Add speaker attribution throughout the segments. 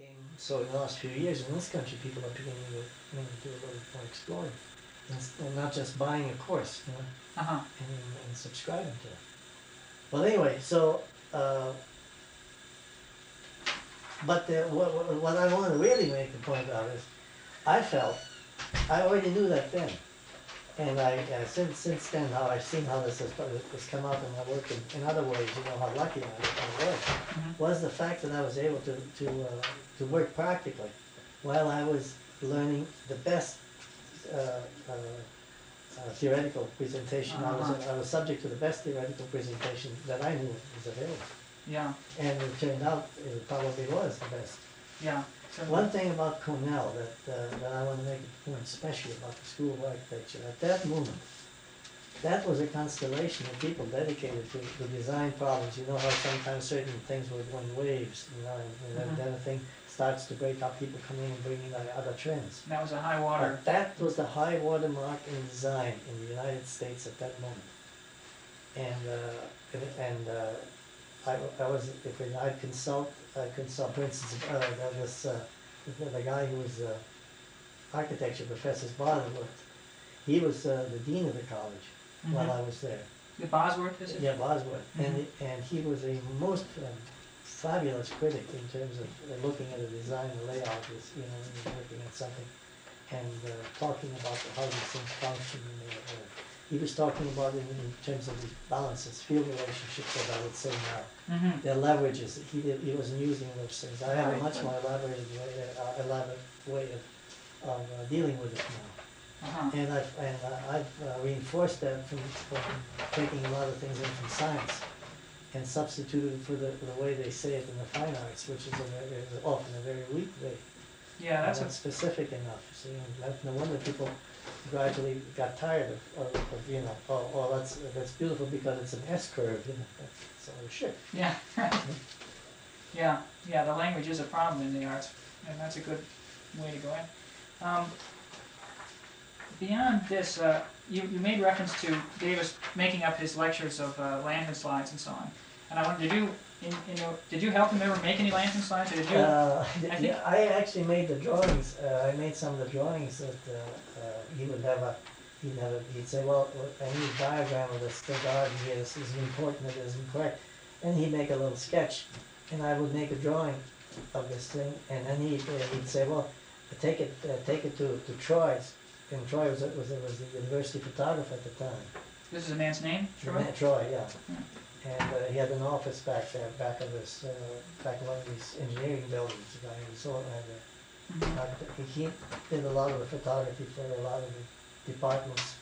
Speaker 1: became so in the last few years in this country, people are beginning to, do a little more exploring, and, not just buying a course, you know,
Speaker 2: Uh-huh.
Speaker 1: and, and subscribing to it. Well, anyway, so. Uh, but the, what, what, what I want to really make the point about is, I felt, I already knew that then. And I, uh, since, since then, how I've seen how this has, has come out in my work in, in other ways, you know, how lucky I, I was,
Speaker 2: Mhm.
Speaker 1: was the fact that I was able to, to, uh, to work practically while I was learning the best, uh, uh, uh, theoretical presentation. I was,
Speaker 2: Uh-huh.
Speaker 1: I was subject to the best theoretical presentation that I knew was available.
Speaker 2: Yeah,
Speaker 1: And it turned out it probably was the best.
Speaker 2: yeah.
Speaker 1: One thing about Cornell that, uh, that I want to make a point especially about the School of Architecture, at that moment, that was a constellation of people dedicated to, the design problems. You know how sometimes certain things were going waves, you know, and then,
Speaker 2: Mhm.
Speaker 1: then a thing starts to break up, people come in and bring in other- other trends.
Speaker 2: that was a high water.
Speaker 1: But that was the high water mark in design in the United States at that moment. And, uh, and- and, uh, I, I was, if I- I'd consult, I consult, for instance, uh, was, uh, the, the guy who was, uh, architecture professor, Bosworth, he was, uh, the dean of the college while
Speaker 2: Mhm.
Speaker 1: I was there.
Speaker 2: The Bosworth, is it?
Speaker 1: Yeah, Bosworth, and, and he was a most um, fabulous critic in terms of uh, looking at a design, a layout, you know, when you're looking at something, and uh, talking about how these things function. And, uh, he was talking about it in terms of these balances, field relationships, as I would say now,
Speaker 2: Mm-hmm.
Speaker 1: their leverages. He did, he wasn't using those things. I have a much more elaborate way, uh, elaborate way of, of uh, dealing with it now.
Speaker 2: Uh-huh.
Speaker 1: And I've, and uh, I've uh, reinforced that from, from taking a lot of things in from science and substituted for the, the way they say it in the fine arts, which is, a, is often a very weak way.
Speaker 2: Yeah, that's
Speaker 1: not specific enough, see, and that's no wonder people gradually got tired of, of, of you know, oh, oh, that's, that's beautiful because it's an S curve, you know, so shit.
Speaker 2: yeah. Yeah, yeah, the language is a problem in the arts, and that's a good way to go in. Um, Beyond this, uh, you, you made reference to Davis making up his lectures of uh, lantern slides and so on. And I wanted to you, in, in your, did you help him ever make any lantern slides, or did you?
Speaker 1: Uh,
Speaker 2: I think-
Speaker 1: yeah, I actually made the drawings, uh, I made some of the drawings that, uh, uh, he would have a, he'd have a, he'd say, well, I need a diagram of this, the garden here, this is important, it isn't correct. And he'd make a little sketch, and I would make a drawing of this thing, and then he'd, uh, he'd say, well, take it, uh, take it to, to Troy's. And Troy was, was, was the university photographer at the time.
Speaker 2: This is a man's name, Troy?
Speaker 1: man- Troy, yeah.
Speaker 2: Hmm.
Speaker 1: And uh, he had an office back there, back of this, uh, back in one of these engineering buildings, the guy who saw it had a
Speaker 2: Mhm.
Speaker 1: architect. He did a lot of the photography for a lot of the departments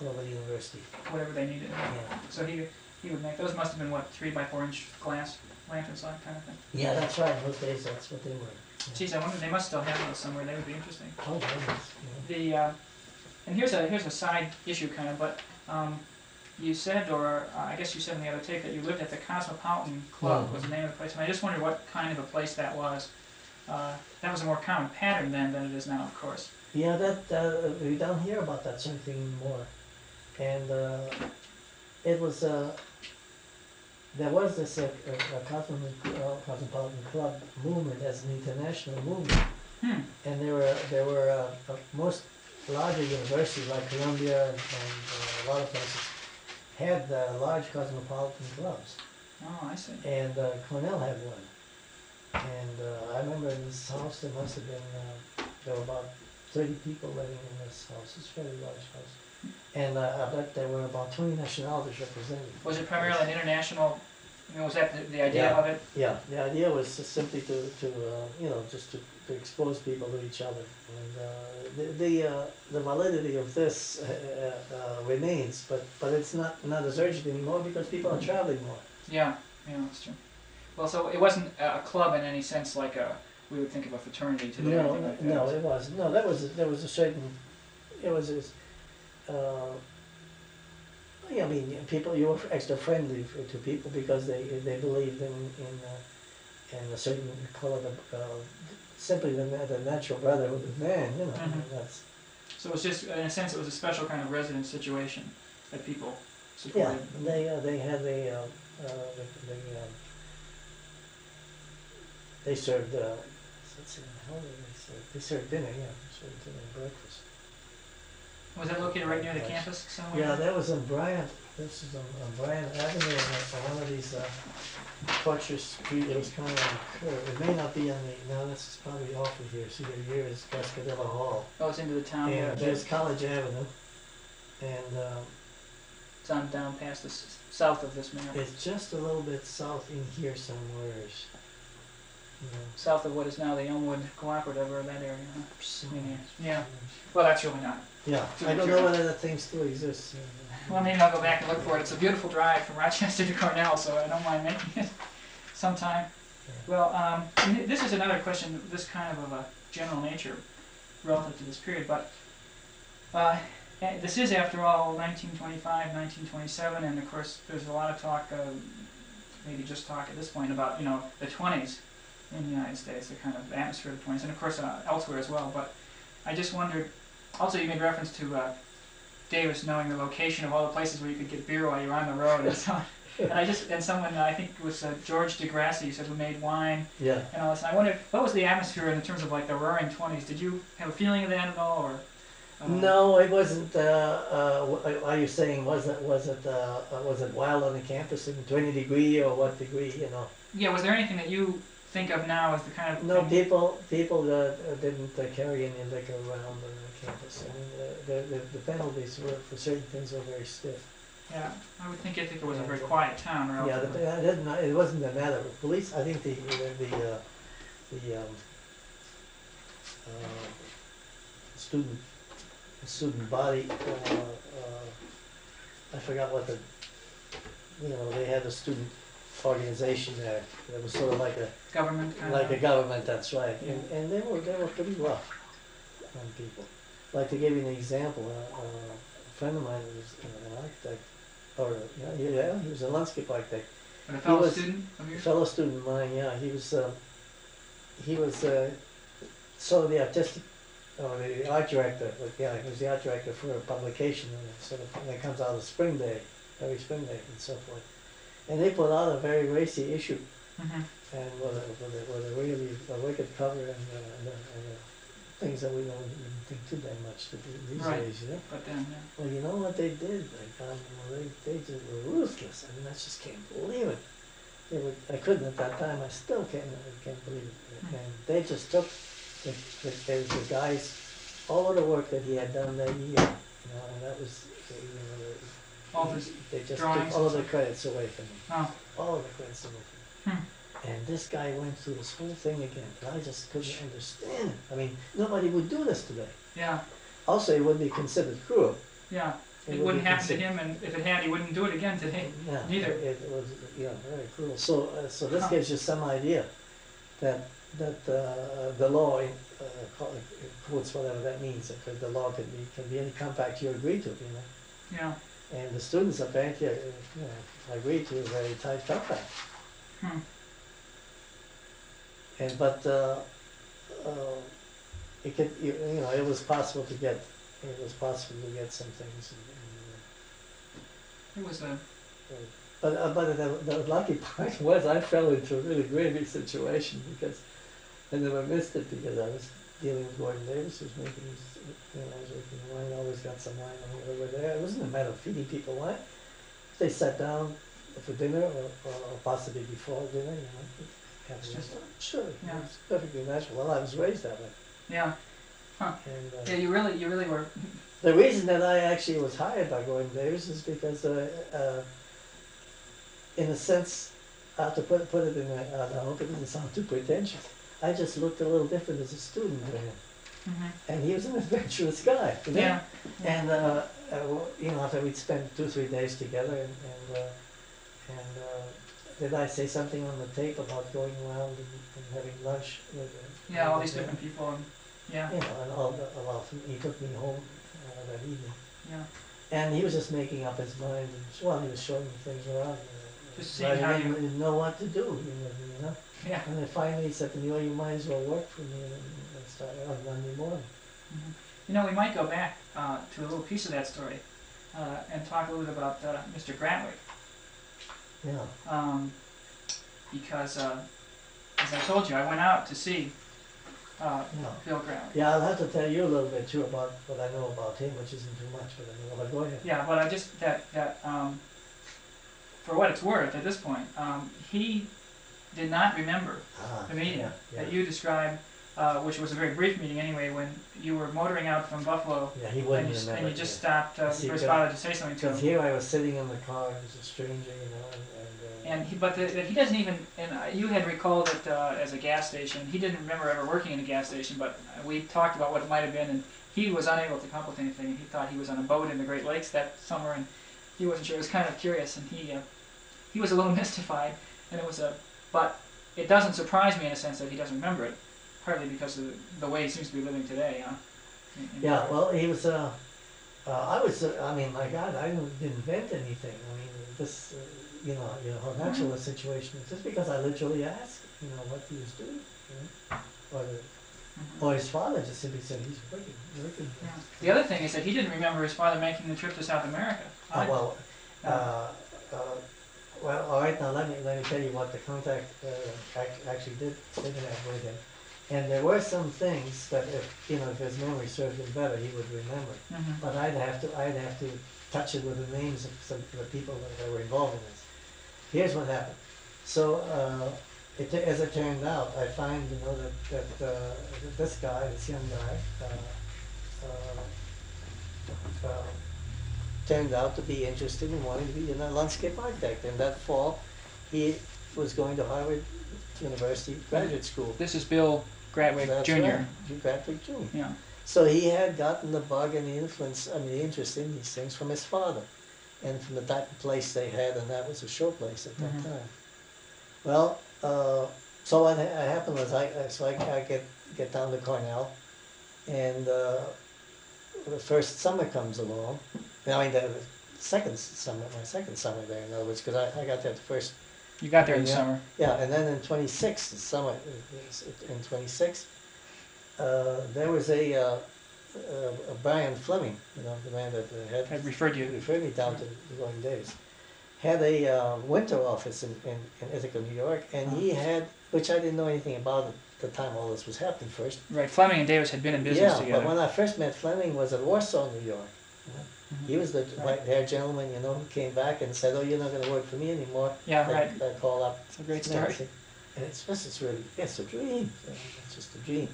Speaker 1: all over the university.
Speaker 2: Whatever they needed.
Speaker 1: Yeah,
Speaker 2: So he, he would make, those must have been what, three by four inch glass lantern slide kind of thing?
Speaker 1: yeah, that's right, in those days, that's what they were. Yeah.
Speaker 2: Geez, I wonder, they must still have those somewhere, they would be interesting.
Speaker 1: Oh, goodness, yeah.
Speaker 2: The, uh, and here's a, here's a side issue kind of, but, um, you said, or uh, I guess you said in the other tape that you lived at the Cosmopolitan Club was the name of the place, and I just wondered what kind of a place that was. Uh, that was a more common pattern then than it is now, of course.
Speaker 1: Yeah, that, uh, we don't hear about that sort of thing anymore. And, uh, it was, uh, there was this, uh, Cosmopolitan, uh, Cosmopolitan Club movement as an international movement.
Speaker 2: Hmm,
Speaker 1: And there were, there were, most larger universities like Columbia and, and uh, a lot of places had, uh, large cosmopolitan clubs.
Speaker 2: oh, I see.
Speaker 1: And, uh, Cornell had one. And, uh, I remember in this house, there must have been, uh, there were about thirty people living in this house, it's a very large house. And, uh, I bet there were about twenty nationalities represented.
Speaker 2: Was it primarily an international, you know, was that the, the idea
Speaker 1: Yeah.
Speaker 2: of it?
Speaker 1: Yeah, the idea was simply to, to, uh, you know, just to, to expose people to each other. And, uh, the, the, uh, the validity of this, uh, uh, remains, but, but it's not, not as urgent anymore because people are traveling more.
Speaker 2: Yeah, yeah, that's true. Well, so it wasn't a a club in any sense like a, we would think of a fraternity today
Speaker 1: No,
Speaker 2: like
Speaker 1: no, it wasn't, no, that was, there was a certain, it was, this, uh, I mean, people, you were extra friendly f- to people because they, they believed in, in, uh, in a certain color of, uh, simply the, the natural brotherhood of the man, you know,
Speaker 2: Mhm.
Speaker 1: that's,
Speaker 2: So it was just, in a sense, it was a special kind of residence situation that people supported.
Speaker 1: yeah, they, uh, they had the, uh, uh, the, the, um, they served, uh, let's see, how did they serve, they served dinner, yeah, they served dinner and breakfast.
Speaker 2: Was that located right near the campus somewhere?
Speaker 1: Yeah, that was on Bryant, this is on, on Bryant Avenue, and that's on one of these, uh, Torture Street, it was kind of on a curve, it may not be on the, no, this is probably off of here, see, here is Cascadilla Hall.
Speaker 2: Oh, it's into the town
Speaker 1: Yeah, there's College Avenue, and, um,
Speaker 2: It's on down past the s- south of this map.
Speaker 1: it's just a little bit south in here somewheres. You know,
Speaker 2: South of what is now the Elmwood Cooperative or that area, huh?
Speaker 1: somewhere.
Speaker 2: Yeah. Well, that's really not.
Speaker 1: Yeah, I don't know whether that thing still exists.
Speaker 2: Well, maybe I'll go back and look for it. It's a beautiful drive from Rochester to Cornell, so I don't mind making it sometime. Well, um, this is another question, this kind of of a general nature relative to this period, but uh, eh, this is, after all, 1925, 1927, and of course, there's a lot of talk, uh, maybe just talk at this point about, you know, the 20s in the United States, the kind of atmosphere of the 20s, and of course uh, elsewhere as well. But I just wondered, also you made reference to uh, Davis knowing the location of all the places where you could get beer while you're on the road and so on. And I just, and someone, I think it was uh, George DeGrassi, said who made wine
Speaker 1: Yeah,
Speaker 2: and all this. And I wondered, what was the atmosphere in terms of like the roaring 20s? Did you have a feeling of that at all, or? uh,
Speaker 1: no, it wasn't, uh, uh, are you saying, was it, was it, uh, uh, was it wild on the campus in twenty degree or what degree, you know?
Speaker 2: Yeah, was there anything that you think of now as the kind of
Speaker 1: No, people, people that uh, didn't uh, carry any liquor around on the campus. I mean, the, the, the penalties were, for certain things were very stiff.
Speaker 2: Yeah, I would think Ithaca was a very quiet town,
Speaker 1: Yeah, the, it didn't, it wasn't a matter of police, I think the, the, the, uh, the, um, uh, student, student body, uh, uh, I forgot what the, you know, they had a student organization there, it was sort of like a,
Speaker 2: Government kind
Speaker 1: like a government, that's right, and, and they were, they were pretty rough on people. Like to give you an example, uh, uh, a friend of mine was an architect, or, yeah, yeah, he was a landscape architect,
Speaker 2: But a fellow
Speaker 1: was-
Speaker 2: student of yours?
Speaker 1: fellow student of mine, yeah, he was, uh, he was, uh, sort of the artistic, or the art director, yeah, he was the art director for a publication, and sort of, and it comes out of Spring Day, every Spring Day and so forth. And they put out a very racy issue,
Speaker 2: Mhm.
Speaker 1: and with a, with a, with a really, a wicked cover and, uh, and, uh, and uh, things that we don't even think too damn much to do these
Speaker 2: Right.
Speaker 1: days, you know?
Speaker 2: But then, yeah.
Speaker 1: Well, you know what they did? They got, well, they, they just were ruthless. I mean, I just can't believe it. They were, I couldn't at that time. I still can't, I can't believe it.
Speaker 2: Hmm.
Speaker 1: And they just took the, the, the, guys, all of the work that he had done that year, you know, and that was, you know,
Speaker 2: All this
Speaker 1: they just
Speaker 2: drawings
Speaker 1: took all of the credits away from me.
Speaker 2: Oh,
Speaker 1: All of the credits away from me. And this guy went through this whole thing again, and I just couldn't understand it. I mean, nobody would do this today.
Speaker 2: yeah,
Speaker 1: Also, it would be considered cruel.
Speaker 2: yeah. It
Speaker 1: would
Speaker 2: wouldn't happen to him, and if it had, he wouldn't do it again today.
Speaker 1: Yeah,
Speaker 2: Neither.
Speaker 1: It it was, yeah, very cruel. So, uh, so this
Speaker 2: Huh.
Speaker 1: gives you some idea that, that, uh, the law, in- uh, call it- quotes whatever that means, because the law can be, can be any compact you agree to, you know?
Speaker 2: Yeah.
Speaker 1: And the students apparently, uh, you know, agreed to a very tight compact.
Speaker 2: Hmm.
Speaker 1: And, but, uh, uh, it could, you, you know, it was possible to get, it was possible to get some things. and- and, uh,
Speaker 2: It was a,
Speaker 1: But, uh, but the, the lucky part was I fell into a really gravy situation because I never missed it because I was dealing with Gorton Davis, who's making his, you know, I was making wine, always got some wine when we were there. It wasn't a matter of feeding people wine. They sat down for dinner or, or possibly before dinner, you know.
Speaker 2: It's just-.
Speaker 1: Sure,
Speaker 2: yeah.
Speaker 1: it's perfectly natural. Well, I was raised that way.
Speaker 2: yeah,
Speaker 1: And,
Speaker 2: yeah.
Speaker 1: uh,
Speaker 2: You really, you really were.
Speaker 1: the reason that I actually was hired by Gorton Davis is because, uh, uh, in a sense, I have to put, put it in a, I hope it doesn't sound too pretentious. I just looked a little different as a student to him,
Speaker 2: Mhm.
Speaker 1: and he was an adventurous guy, you know?
Speaker 2: Yeah.
Speaker 1: And, uh, uh, you know, after we'd spent two, three days together and, and, uh, and, uh, did I say something on the tape about going around and, and having lunch with,
Speaker 2: Yeah, all these different people, and yeah,
Speaker 1: You know, and all, the- well, he took me home, uh, that evening.
Speaker 2: yeah.
Speaker 1: And he was just making up his mind, and, well, he was showing me things around. you know,
Speaker 2: Just seeing
Speaker 1: but I
Speaker 2: how
Speaker 1: didn't-
Speaker 2: you-
Speaker 1: know what to do, you know, you know?
Speaker 2: Yeah.
Speaker 1: And then finally he said to me, well, you might as well work for me, and I started on Monday morning.
Speaker 2: Mhm. You know, we might go back uh, to a little piece of that story uh, and talk a little bit about uh, Mr. Gratwick.
Speaker 1: Yeah,
Speaker 2: Um, because, uh, as I told you, I went out to see uh,
Speaker 1: No.
Speaker 2: Bill Gratwick.
Speaker 1: Yeah, I'll have to tell you a little bit too about what I know about him, which isn't too much, but I know, but go ahead.
Speaker 2: Yeah, but I just that that um, for what it's worth at this point, um, he did not remember
Speaker 1: Ah,
Speaker 2: the meeting
Speaker 1: yeah, yeah.
Speaker 2: that you described, uh, which was a very brief meeting anyway, when you were motoring out from Buffalo
Speaker 1: Yeah, he
Speaker 2: and
Speaker 1: wouldn't
Speaker 2: you, s-
Speaker 1: remember.
Speaker 2: and you just stopped uh,
Speaker 1: See,
Speaker 2: for his
Speaker 1: because-
Speaker 2: father to say something to
Speaker 1: Because
Speaker 2: him.
Speaker 1: here I was sitting in the car, he was a stranger, you know, and, and, uh,
Speaker 2: And he, but the, that he doesn't even, and you had recalled it uh, as a gas station. He didn't remember ever working in a gas station, but we talked about what it might have been, and he was unable to come up with anything. He thought he was on a boat in the Great Lakes that summer, and he wasn't sure. It was kind of curious, and he uh, he was a little mystified, and it was a. But it doesn't surprise me in a sense that he doesn't remember it, partly because of the, way he seems to be living today. Huh? In- in-
Speaker 1: yeah, well, he was, uh, uh, I was, uh, I mean, my God, I didn't invent anything. I mean, this, uh, you know, you know, how natural the situation is, just because I literally asked, you know, what he was doing, you know, or the,
Speaker 2: Mhm.
Speaker 1: or his father just simply said, he's working, working.
Speaker 2: Yeah. The other thing is that he didn't remember his father making the trip to South America.
Speaker 1: Uh, well,
Speaker 2: Uh,
Speaker 1: uh, uh, well, all right, now let me, let me tell you what the contact, uh, ac- actually did, did have with him. And there were some things that if, you know, if his memory served him better, he would remember.
Speaker 2: mhm.
Speaker 1: But I'd have to, I'd have to touch it with the names of some of the people that, that were involved in this. Here's what happened. So, uh, it, as it turned out, I find, you know, that, that, uh, that this guy, this young guy, uh, uh, uh, turned out to be interested in wanting to be a landscape architect. And that fall, he was going to Harvard University Graduate School.
Speaker 2: This is Bill Gratwick
Speaker 1: That's
Speaker 2: Jr.
Speaker 1: right, Graduate Jr.
Speaker 2: Yeah.
Speaker 1: So he had gotten the bug and the influence, I mean, the interest in these things from his father, and from the type of place they had, and that was a show place at that
Speaker 2: Mhm.
Speaker 1: time. Well, uh, so what ha- happened was I, I- so I, I get get down to Cornell, and uh, the first summer comes along. I mean, the second summer, my second summer there, in other words, because I, I got there the first
Speaker 2: You got there in the
Speaker 1: Yeah.
Speaker 2: summer.
Speaker 1: yeah, and then in twenty-six, the summer, in twenty-six, uh, there was a, uh, uh, a Bryant Fleming, you know, the man that uh,
Speaker 2: I
Speaker 1: had
Speaker 2: referred you.
Speaker 1: referred me down to the Going Days, had a uh, winter office in, in, in Ithaca, New York, and he had, which I didn't know anything about at the time all this was happening first.
Speaker 2: Right, Fleming and Davis had been in business
Speaker 1: yeah,
Speaker 2: together.
Speaker 1: but when I first met Fleming was at Warsaw, New York. He was the
Speaker 2: Right.
Speaker 1: white-haired gentleman, you know, who came back and said, "Oh, you're not going to work for me anymore."
Speaker 2: Yeah,
Speaker 1: I-
Speaker 2: right.
Speaker 1: I call up
Speaker 2: It's a great story.
Speaker 1: And it's just, it's really, it's a dream, it's just a dream.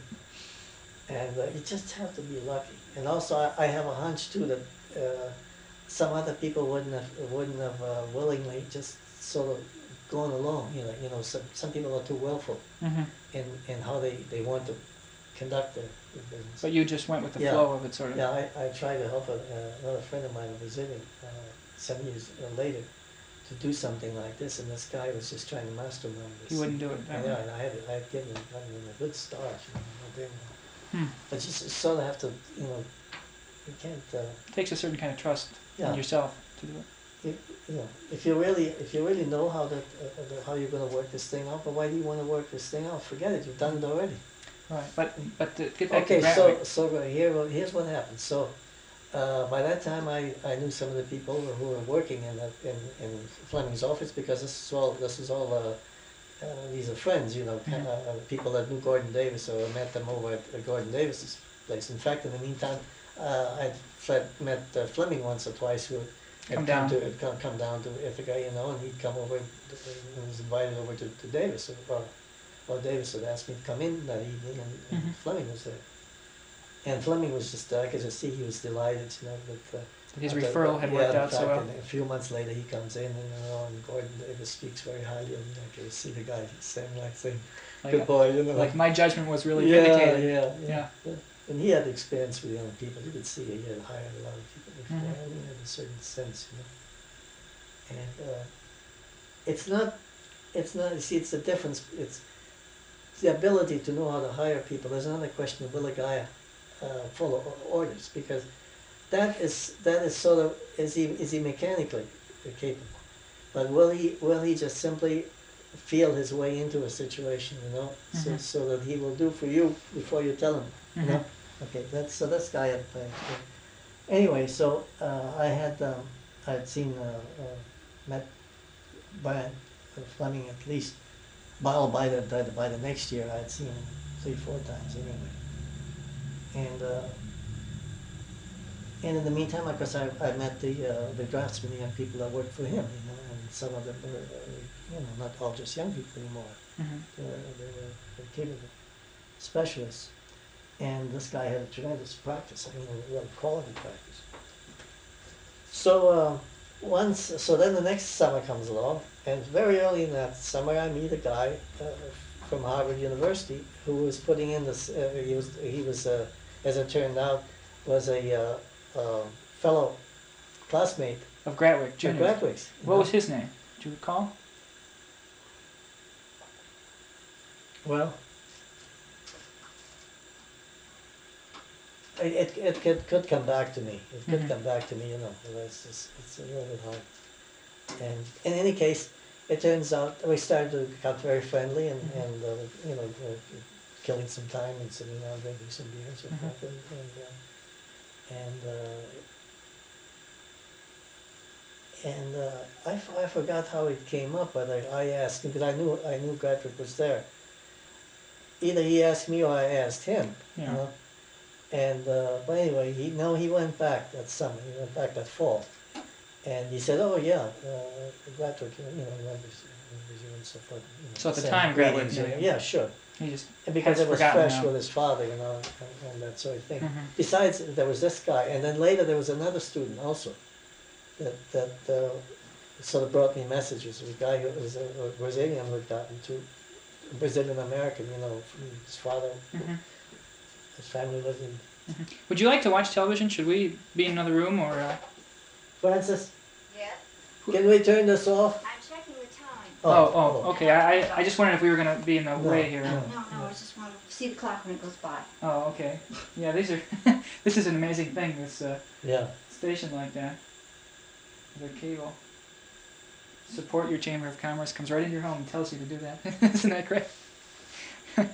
Speaker 1: And uh, you just have to be lucky. And also, I, I have a hunch too that uh, some other people wouldn't have, wouldn't have uh, willingly just sort of gone along, you know, you know, some, some people are too willful
Speaker 2: Mhm.
Speaker 1: in, in how they, they want to conduct their,
Speaker 2: But you just went with the
Speaker 1: Yeah.
Speaker 2: flow of it, sort of.
Speaker 1: Yeah, I, I tried to help a, uh, another friend of mine who was visiting uh, some years later to do something like this, and this guy was just trying to mastermind this.
Speaker 2: He wouldn't do it.
Speaker 1: Yeah,
Speaker 2: way.
Speaker 1: and I had, I had given him, gotten him a good start, you know, no big one.
Speaker 2: Hmm.
Speaker 1: But you s- sort of have to, you know, you can't, uh,
Speaker 2: Takes a certain kind of trust
Speaker 1: yeah,
Speaker 2: in yourself to do it.
Speaker 1: you, you know, if you really, if you really know how that, uh, uh, how you're gonna work this thing out, but why do you wanna work this thing out? Forget it, you've done it already.
Speaker 2: Right. But but to get back
Speaker 1: Okay,
Speaker 2: to
Speaker 1: so,
Speaker 2: Gratwick.
Speaker 1: so uh, here, here's what happened. So, uh, by that time, I, I knew some of the people who were working in, the- in, in Fleming's office because this is all, this is all, uh, uh, these are friends, you know, kind of, uh, people that knew Gorton Davis, so I met them over at uh, Gorton Davis's place. In fact, in the meantime, uh, I'd fled, met uh, Fleming once or twice who had
Speaker 2: Come
Speaker 1: come
Speaker 2: down.
Speaker 1: to, had come, come down to Ithaca, you know, and he'd come over and, and was invited over to, to Davis, or, or Davis had asked me to come in that evening, and, and
Speaker 2: Mhm.
Speaker 1: Fleming was there. And Fleming was just, I could just see he was delighted, you know, that. Uh,
Speaker 2: His
Speaker 1: after-
Speaker 2: referral had
Speaker 1: yeah,
Speaker 2: worked out so well.
Speaker 1: and A few months later, he comes in, and, you know, and Gorton Davis speaks very highly of me. I could see the guy saying like saying, "Good
Speaker 2: Like,
Speaker 1: boy," you know.
Speaker 2: like my judgment was really
Speaker 1: yeah,
Speaker 2: vindicated.
Speaker 1: yeah,
Speaker 2: Yeah.
Speaker 1: yeah. And he had experience with young people. You could see he had hired a lot of people before.
Speaker 2: Mhm.
Speaker 1: I mean, in a certain sense, you know. And uh, it's not, it's not. You see, it's the difference. It's the ability to know how to hire people. There's another question: of Will a guy uh, follow orders? Because that is that is sort of is he is he mechanically capable? But will he will he just simply feel his way into a situation? You know, so
Speaker 2: Mhm.
Speaker 1: so that he will do for you before you tell him. You
Speaker 2: Mhm.
Speaker 1: know? Okay, that's, so that's guy planned. Anyway, so, uh, I had, um, I had seen, uh, uh, met Bryant Fleming at least, well, by the, by the, by the next year, I'd seen him three, four times anyway. And uh, and in the meantime, of course, I, I met the uh, the draftsmen and people that worked for him, you know, and some of them were, uh, you know, not all just young people anymore.
Speaker 2: hmm
Speaker 1: They were, they were, they were capable specialists. And this guy had a tremendous practice, I mean, a real quality practice. So, uh, once, so then the next summer comes along, and very early in that summer, I meet a guy uh, from Harvard University who was putting in this, uh, he was, he was, uh, as it turned out, was a uh, uh, fellow classmate
Speaker 2: Of Gratwick
Speaker 1: at
Speaker 2: Jr.
Speaker 1: Gratwicks.
Speaker 2: What
Speaker 1: know.
Speaker 2: was his name? Do you recall?
Speaker 1: Well, it, it, it could, come back to me. It could
Speaker 2: Mhm.
Speaker 1: come back to me, you know. It's just, it's a little bit hard. And in any case, it turns out we started to got very friendly and,
Speaker 2: Mhm.
Speaker 1: and uh, you know, uh, killing some time and sitting down drinking some beers and
Speaker 2: Mhm.
Speaker 1: stuff. And, and, uh, and, uh, and uh, I, f- I forgot how it came up, but I, I asked him because I knew I knew Gratwick was there. Either he asked me or I asked him. You know? And uh, but anyway, he no, he went back that summer. He went back that fall, and he said, "Oh yeah, uh, Gratwick, you know, remembers, remembers you and so forth." You know,
Speaker 2: So at the time, knew
Speaker 1: and- Yeah, sure.
Speaker 2: He just.
Speaker 1: And because it was fresh
Speaker 2: now.
Speaker 1: with his father, you know, and, and that sort of thing.
Speaker 2: Mhm.
Speaker 1: Besides, there was this guy, and then later there was another student also that that uh, sort of brought me messages. A guy who was a, a Brazilian who had gotten to Brazilian American, you know, from his father,
Speaker 2: Mhm.
Speaker 1: his family lived in
Speaker 2: Would you like to watch television? Should we be in another room or? Uh...
Speaker 1: Francis.
Speaker 3: Yes,
Speaker 1: Can we turn this off?
Speaker 3: I'm checking the time.
Speaker 2: Oh, oh, okay. I, I- I just wondered if we were gonna be in the
Speaker 1: No,
Speaker 2: way here.
Speaker 1: no.
Speaker 3: No, no, I just want to see the clock when it goes by.
Speaker 2: Oh, okay. Yeah, these are. this is an amazing thing. This uh,
Speaker 1: Yeah.
Speaker 2: station like that. The cable. Support your chamber of commerce comes right in your home and tells you to do that. Isn't that great?
Speaker 3: I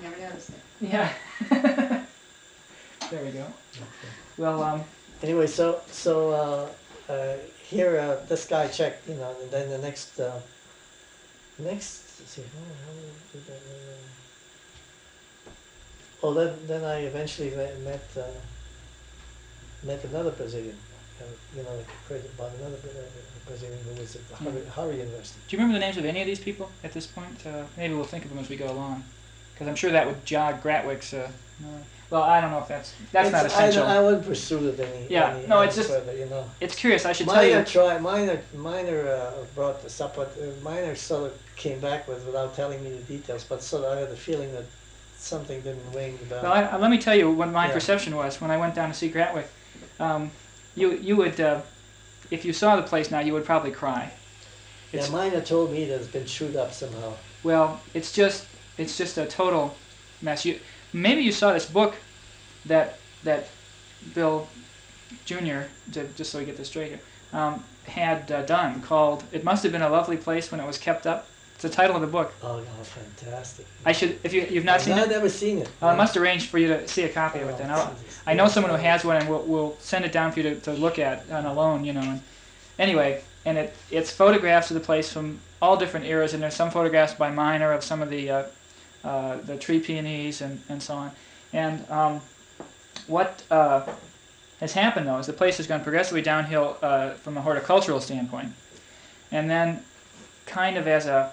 Speaker 3: never noticed it.
Speaker 2: Yeah. there we go. Okay. Well, um,
Speaker 1: Anyway, so so uh, uh, here uh, this guy checked, you know, and then the next uh, next. Let's see, oh, how did that, uh, oh, then then I eventually met met, uh, met another Brazilian, uh, you know, about another Brazilian who was at Harvard, Harvard University.
Speaker 2: do you remember the names of any of these people at this point? Uh, maybe we'll think of them as we go along, because I'm sure that would jog Gratwick's. Uh, well, I don't know if that's that's not
Speaker 1: It's- I
Speaker 2: essential.
Speaker 1: don't- I, wouldn't pursue it any.
Speaker 2: Yeah,
Speaker 1: any,
Speaker 2: no,
Speaker 1: any
Speaker 2: it's just-
Speaker 1: further, you know.
Speaker 2: it's curious. I should tell
Speaker 1: Minor
Speaker 2: you.
Speaker 1: try, minor, minor uh, brought this up, but uh, minor sort of came back with without telling me the details. But sort of I had the feeling that something didn't ring about.
Speaker 2: Well, I, I- let me tell you what my
Speaker 1: Yeah.
Speaker 2: perception was when I went down to see Gratwick. Um, you you would, uh, if you saw the place now, you would probably cry.
Speaker 1: yeah,
Speaker 2: It's,
Speaker 1: minor told me that it's been chewed up somehow.
Speaker 2: well, it's just it's just a total mess. You maybe you saw this book that that Bill Jr. to- just so we get this straight here um, had uh, done called "It Must Have Been a Lovely Place When It Was Kept Up." It's the title of the book.
Speaker 1: Oh, no, fantastic!
Speaker 2: I should if you you've not seen
Speaker 1: I've
Speaker 2: it.
Speaker 1: never seen it.
Speaker 2: I must arrange for you to see a copy of it. Then I'll, I know someone who has one, and we'll, we'll send it down for you to, to look at on a loan, you know. And anyway, and it it's photographs of the place from all different eras, and there's some photographs by Minor of some of the uh, uh, the tree peonies and, and so on. And um, what uh, has happened though is the place has gone progressively downhill uh, from a horticultural standpoint, and then kind of as a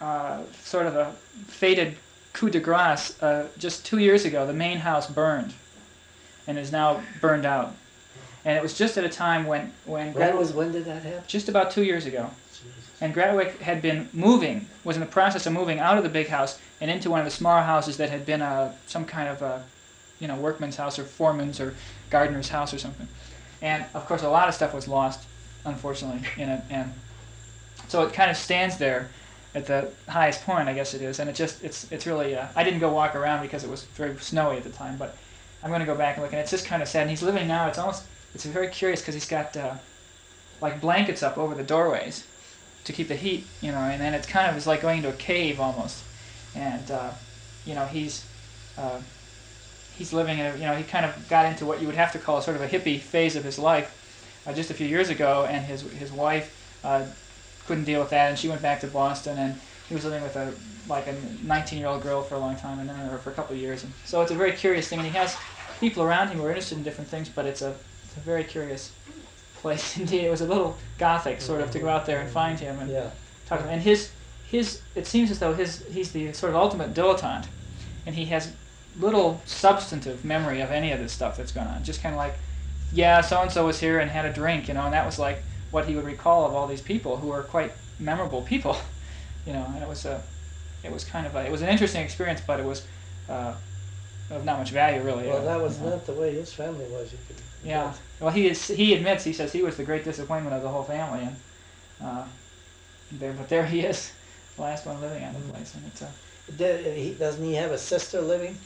Speaker 2: uh, sort of a faded coup de grace, uh, just two years ago, the main house burned and is now burned out. And it was just at a time when, when
Speaker 1: When was when did that happen?
Speaker 2: just about two years ago. And Gratwick had been moving, was in the process of moving out of the big house and into one of the smaller houses that had been a, some kind of a, you know, workman's house or foreman's or gardener's house or something. And of course, a lot of stuff was lost, unfortunately, in it. And so it kind of stands there at the highest point, I guess it is. And it just, it's, it's really, uh, I didn't go walk around because it was very snowy at the time, but I'm going to go back and look. And it's just kind of sad. And he's living now, it's almost, it's very curious because he's got uh, like blankets up over the doorways to keep the heat, you know, and then it's kind of it's like going into a cave almost. And uh, you know, he's uh, he's living in a, you know, he kind of got into what you would have to call sort of a hippie phase of his life uh, just a few years ago, and his his wife uh, couldn't deal with that, and she went back to Boston, and he was living with a like a 19 year old girl for a long time, and then or for a couple of years. And so it's a very curious thing, and he has people around him who are interested in different things, but it's a, it's a very curious place indeed. It was a little gothic sort of to go out there and find him and
Speaker 1: Yeah,
Speaker 2: talk to him. And his his it seems as though his he's the sort of ultimate dilettante, and he has little substantive memory of any of this stuff that's going on. Just kind of like, yeah, so and so was here and had a drink, you know, and that was like what he would recall of all these people who are quite memorable people, you know. And it was a, it was kind of a, it was an interesting experience, but it was uh, of not much value really.
Speaker 1: well, that was
Speaker 2: you know.
Speaker 1: not the way his family was, you could.
Speaker 2: Yeah. Well, he is. He admits. He says he was the great disappointment of the whole family, and uh, there. But there he is, the last one living on the place, and it's a.
Speaker 1: Did, he, doesn't he have a sister living?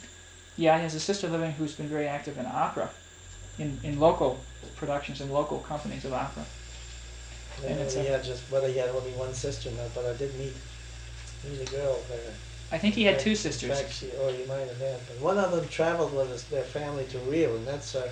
Speaker 2: Yeah, he has a sister living who's been very active in opera, in, in local productions and local companies of opera. And it's
Speaker 1: he
Speaker 2: a-
Speaker 1: had just, whether he had only one sister now, but I did meet, meet a girl there.
Speaker 2: I think he had two sisters.
Speaker 1: fact, she, or he might have had, but one of them traveled with his, their family to Rio, and that's, uh,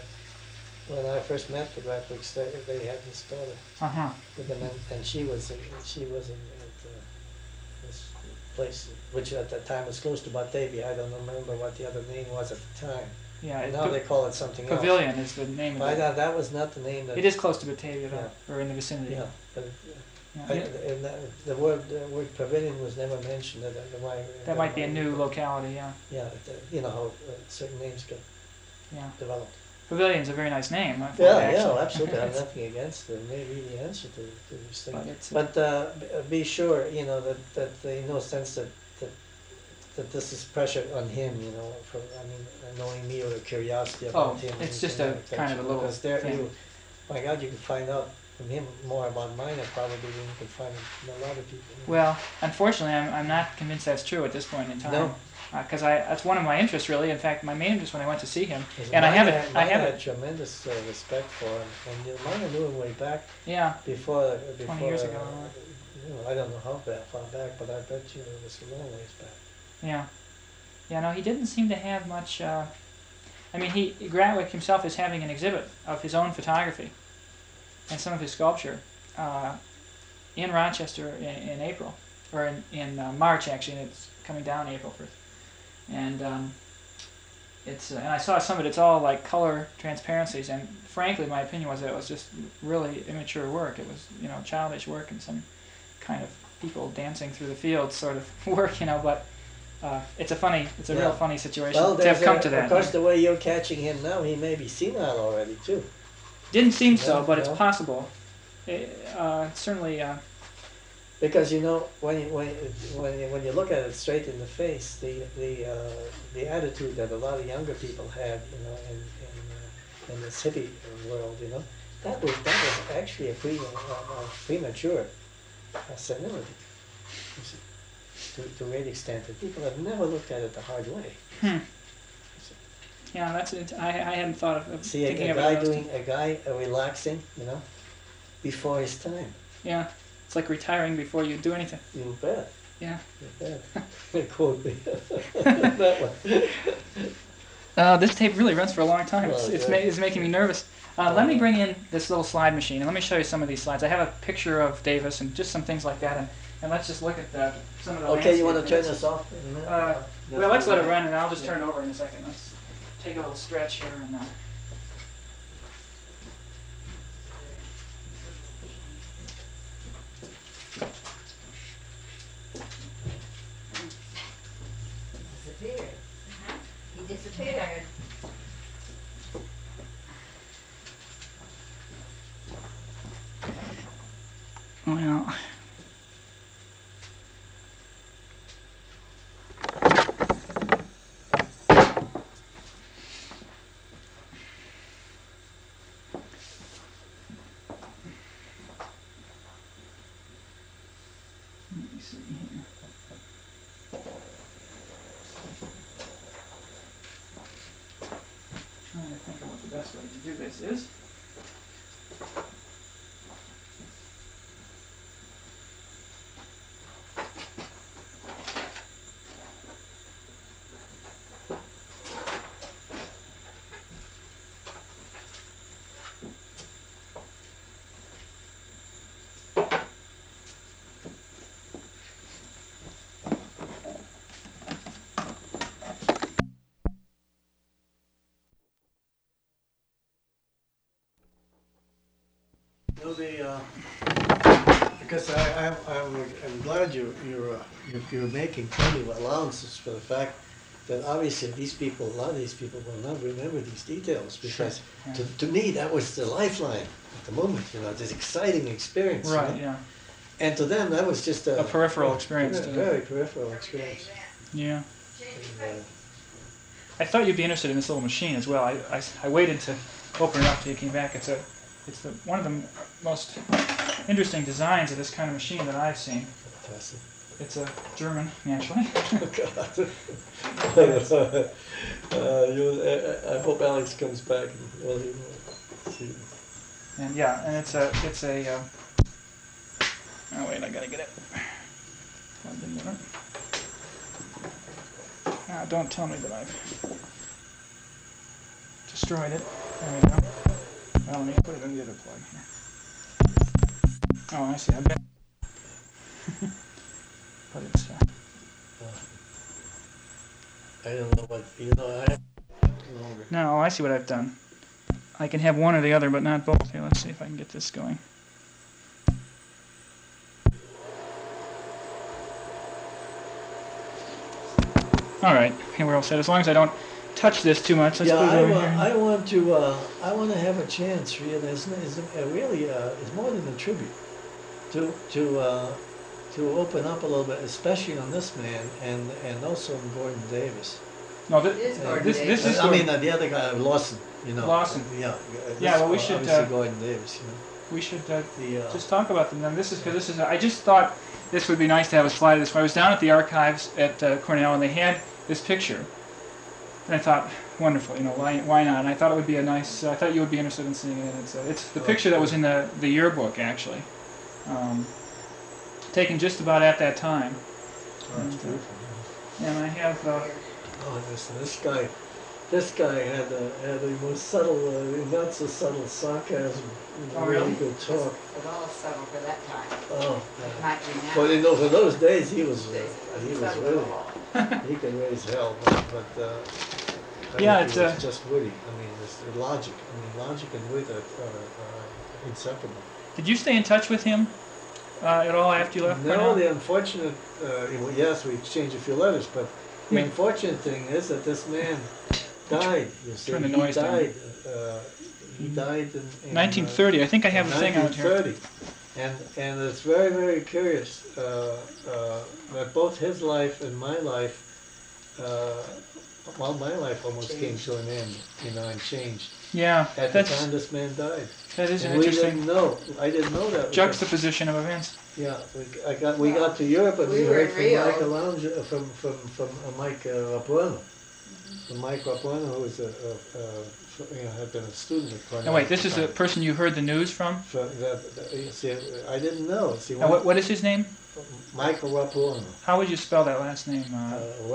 Speaker 1: when I first met the Gratwicks, they, they had this daughter
Speaker 2: Uh huh.
Speaker 1: with them, and, she was, in- she was in, at, uh, this place, which at that time was close to Batavia, I don't remember what the other name was at the time.
Speaker 2: Yeah.
Speaker 1: And now they call it something else.
Speaker 2: Pavilion is the name
Speaker 1: But
Speaker 2: of it.
Speaker 1: that was not the name that.
Speaker 2: It is close to Batavia, though, or in the vicinity.
Speaker 1: Yeah, but,
Speaker 2: Yeah.
Speaker 1: I, and the, the word, the word pavilion was never mentioned, that, that might.
Speaker 2: That might be a new locality. Yeah.
Speaker 1: Yeah, the- you know how uh, certain names get
Speaker 2: Yeah.
Speaker 1: developed.
Speaker 2: Pavilion's a very nice name. I
Speaker 1: Yeah,
Speaker 2: actually.
Speaker 1: yeah, absolutely, I have
Speaker 2: It's-
Speaker 1: nothing against it, maybe the answer to, to these
Speaker 2: but
Speaker 1: But, uh, be sure, you know, that, that, they no sense that, that, that this is pressure on him, you know, for, I mean, knowing me or the curiosity
Speaker 2: Oh,
Speaker 1: about him.
Speaker 2: it's just a kind of a little
Speaker 1: Because there,
Speaker 2: thing.
Speaker 1: you, my God, you can find out from him more about mine probably than you can find from a lot of people.
Speaker 2: Well, unfortunately, I'm, I'm not convinced that's true at this point in time.
Speaker 1: No.
Speaker 2: Because I that's one of my interests really. In fact, my main interest when I went to see him, and I have it.
Speaker 1: had-
Speaker 2: I have it.
Speaker 1: tremendous uh, respect for him, and you mine I knew him way back
Speaker 2: Yeah,
Speaker 1: before, before.
Speaker 2: years
Speaker 1: uh,
Speaker 2: ago.
Speaker 1: You know, I don't know how far back, but I bet you it was a long ways back.
Speaker 2: yeah, yeah. No, he didn't seem to have much. Uh, I mean, he Gratwick himself is having an exhibit of his own photography and some of his sculpture uh, in Rochester in, in April or in in uh, March actually, and it's coming down April first. And um, it's uh, and I saw some of it. It's all like color transparencies, and frankly, my opinion was that it was just really immature work. It was you know childish work and some kind of people dancing through the fields sort of work, you know. But uh, it's a funny, it's a real funny situation
Speaker 1: Well,
Speaker 2: to have come
Speaker 1: a-
Speaker 2: to that.
Speaker 1: Of course, the way you're catching him now, he may be senile already too.
Speaker 2: Didn't seem so,
Speaker 1: Yeah,
Speaker 2: but it's possible. It, uh, certainly, uh,
Speaker 1: Because you know, when you, when when you, when you look at it straight in the face, the the uh, the attitude that a lot of younger people have, you know, in in, uh, in this hippie world, you know, that was that was actually a pre uh, uh, premature senility. you see, To to a great extent, and people have never looked at it the hard way.
Speaker 2: hmm. Yeah, that's it. I, I hadn't thought of, of
Speaker 1: See, a, a guy doing a guy uh, relaxing, you know, before his time.
Speaker 2: Yeah, it's like retiring before you do anything.
Speaker 1: You bet.
Speaker 2: Yeah.
Speaker 1: You bet. Quote me. that one.
Speaker 2: Uh, this tape really runs for a long time. It's,
Speaker 1: Well,
Speaker 2: it's, ma- it's making me nervous. Uh, let me bring in this little slide machine and let me show you some of these slides. I have a picture of Davis and just some things like that, and, and let's just look at the, some of the.
Speaker 1: Okay, you want to turn this off? in a minute?
Speaker 2: Uh, Well, let's let it run, and I'll just turn it over in a second. Let's take a little stretch here and. Uh,
Speaker 3: Disappeared.
Speaker 2: well. Let me see here. Trying to think of what the best way to do this is.
Speaker 1: Know, the, uh, because I, I'm, I'm, I'm glad you, you're, uh, you're, you're making plenty of allowances for the fact that obviously these people, a lot of these people will not remember these details because
Speaker 2: yeah.
Speaker 1: to, to me, that was the lifeline at the moment, you know, this exciting experience.
Speaker 2: Right, yeah,
Speaker 1: And to them, that was just a.
Speaker 2: A peripheral experience them.
Speaker 1: Very peripheral experience.
Speaker 2: yeah.
Speaker 1: And, uh,
Speaker 2: I thought you'd be interested in this little machine as well. I, I, I waited to open it up till you came back. It's a, it's the, one of the most interesting designs of this kind of machine that I've seen.
Speaker 1: Fantastic.
Speaker 2: It's a German, naturally.
Speaker 1: God. uh, you, I, I hope Alex comes back and well, he will see.
Speaker 2: And yeah, and it's a, it's a, uh, oh wait, I gotta get it. plugged in with it. Now, don't tell me that I've destroyed it. There we go. Well, let me put it the other plug here. Oh, I see, I bet. but it's, uh,
Speaker 1: I don't know what you know. I
Speaker 2: no, oh, I see what I've done. I can have one or the other, but not both. Here, let's see if I can get this going. All right, here we're all set. As long as I don't touch this too much, let's
Speaker 1: yeah,
Speaker 2: put it
Speaker 1: I,
Speaker 2: over
Speaker 1: wa-
Speaker 2: here.
Speaker 1: I want to. Uh, I want to have a chance. Really, it's, n- it's really uh, it's more than a tribute to to uh, to open up a little bit, especially on this man and and also on Gorton Davis.
Speaker 2: no,
Speaker 3: It
Speaker 2: thi-
Speaker 3: is
Speaker 1: Uh,
Speaker 3: Gorton
Speaker 2: this, this is.
Speaker 1: I mean, uh, the other guy, Lawson. You know.
Speaker 2: Lawson.
Speaker 1: Yeah. uh,
Speaker 2: Yeah,
Speaker 1: this-
Speaker 2: well, we should, uh,
Speaker 1: Gorton Davis. You know.
Speaker 2: we should uh,
Speaker 1: The, uh,
Speaker 2: just talk about them. Then this is because this is. I just thought this would be nice to have a slide of this. I was down at the archives at uh, Cornell, and they had this picture, and I thought, wonderful. You know, why why not? And I thought it would be a nice. I thought you would be interested in seeing it. It's uh, it's the picture that was in the the yearbook actually, um, taken just about at that time.
Speaker 1: oh, it's
Speaker 2: and, uh,
Speaker 1: beautiful.
Speaker 2: And I have. Uh,
Speaker 1: Oh, listen, this guy, this guy had a, had a most subtle, uh, not so subtle sarcasm,
Speaker 2: Oh,
Speaker 1: really
Speaker 2: really?
Speaker 1: good talk.
Speaker 3: It all settled for that time.
Speaker 1: Oh,
Speaker 3: It
Speaker 1: man.
Speaker 3: might be now.
Speaker 1: But you know, for those days, he was, uh, he was
Speaker 3: Settled
Speaker 1: really, he could raise hell, but, but uh, I
Speaker 2: Yeah, it's,
Speaker 1: he
Speaker 2: uh,
Speaker 1: just witty. I mean, it's logic. I mean, logic and wit are, are, inseparable.
Speaker 2: did you stay in touch with him uh, at all after you left?
Speaker 1: No, the unfortunate, uh, yes, we exchanged a few letters, but the unfortunate thing is that this man died. You see,
Speaker 2: Turn the
Speaker 1: he
Speaker 2: noise down.
Speaker 1: died. Uh, he died in, in
Speaker 2: 1930. I think I have the thing out here.
Speaker 1: 1930. And and it's very very curious uh, uh, that both his life and my life, uh, well, my life almost came to an end, you know, and changed
Speaker 2: Yeah,
Speaker 1: at the
Speaker 2: that's
Speaker 1: time this man died.
Speaker 2: that is an
Speaker 1: and we
Speaker 2: interesting
Speaker 1: didn't know. I didn't know that.
Speaker 2: juxtaposition of events.
Speaker 1: yeah, we, I got, we got to Europe and
Speaker 3: We
Speaker 1: we
Speaker 3: were
Speaker 1: heard
Speaker 3: in
Speaker 1: from
Speaker 3: Rio.
Speaker 1: Mike Alonso, uh, from, from, from uh, Mike uh, Rapuano. From Mike Rapuano, who was a, a, a, you know, had been a student at Cornell.
Speaker 2: Now wait, this is the person you heard the news from.
Speaker 1: From that, that- you see, I didn't know. See,
Speaker 2: Now, what, what is his name?
Speaker 1: Michael Rapuano.
Speaker 2: How would you spell that last name?
Speaker 1: Uh,
Speaker 2: Uh,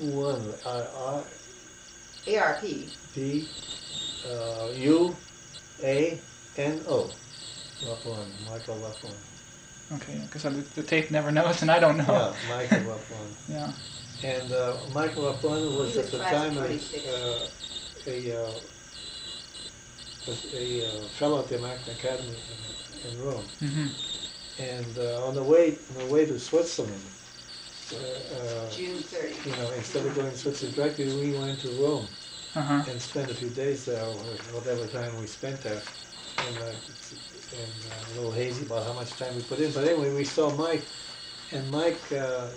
Speaker 1: Rapuano. R
Speaker 3: ARP.
Speaker 1: P uh, U A N O. Rapuano. Michael Rapuano.
Speaker 2: okay, because the, the tape never knows, and I don't know.
Speaker 1: Yeah, Michael Rapuano.
Speaker 2: Yeah.
Speaker 1: And uh, Michael Rapuano was
Speaker 3: He
Speaker 1: at the time a, uh, a, uh, was a uh, fellow at the American Academy in, in Rome.
Speaker 2: hmm
Speaker 1: And uh, on the way on the way to Switzerland,
Speaker 3: June 30.
Speaker 1: you know, instead of going to Switzerland directly, we went to Rome
Speaker 2: Uh huh.
Speaker 1: and spent a few days there, or whatever time we spent there. And, uh, and uh, a little hazy about how much time we put in. But anyway, we saw Mike, and Mike uh,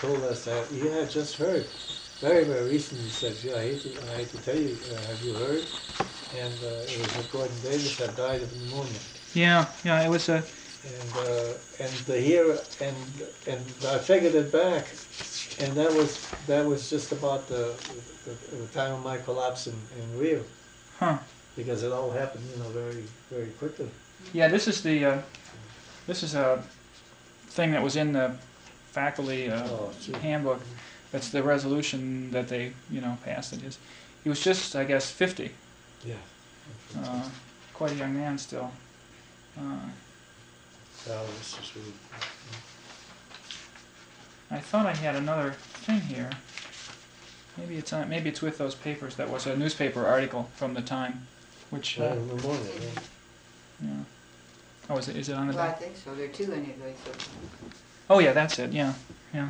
Speaker 1: told us that he had just heard, very, very recently, he said, yeah, I hate to, I hate to tell you, uh, have you heard? And uh, it was that Gorton Davis had died of pneumonia.
Speaker 2: Yeah, yeah. It was a.
Speaker 1: And, uh, and the here, and, and I figured it back, and that was, that was just about the, the, the time of my collapse in, in Rio
Speaker 2: Huh.
Speaker 1: because it all happened, you know, very, very quickly.
Speaker 2: Yeah. This is the. Uh, this is a thing that was in the faculty uh,
Speaker 1: Oh,
Speaker 2: handbook. That's the resolution that they, you know, passed. It is. He was just, I guess, 50.
Speaker 1: Yeah.
Speaker 2: Uh, quite a young man still.
Speaker 1: That was just really,
Speaker 2: I thought I had another thing here. Maybe it's on, maybe it's with those papers. That was a newspaper article from the time, which
Speaker 1: uh,
Speaker 2: uh,
Speaker 1: pneumonia, yeah.
Speaker 2: yeah. Oh, is it, is it on the
Speaker 3: Well, I think so, there are two anyway, so.
Speaker 2: Oh, yeah, that's it, yeah, yeah.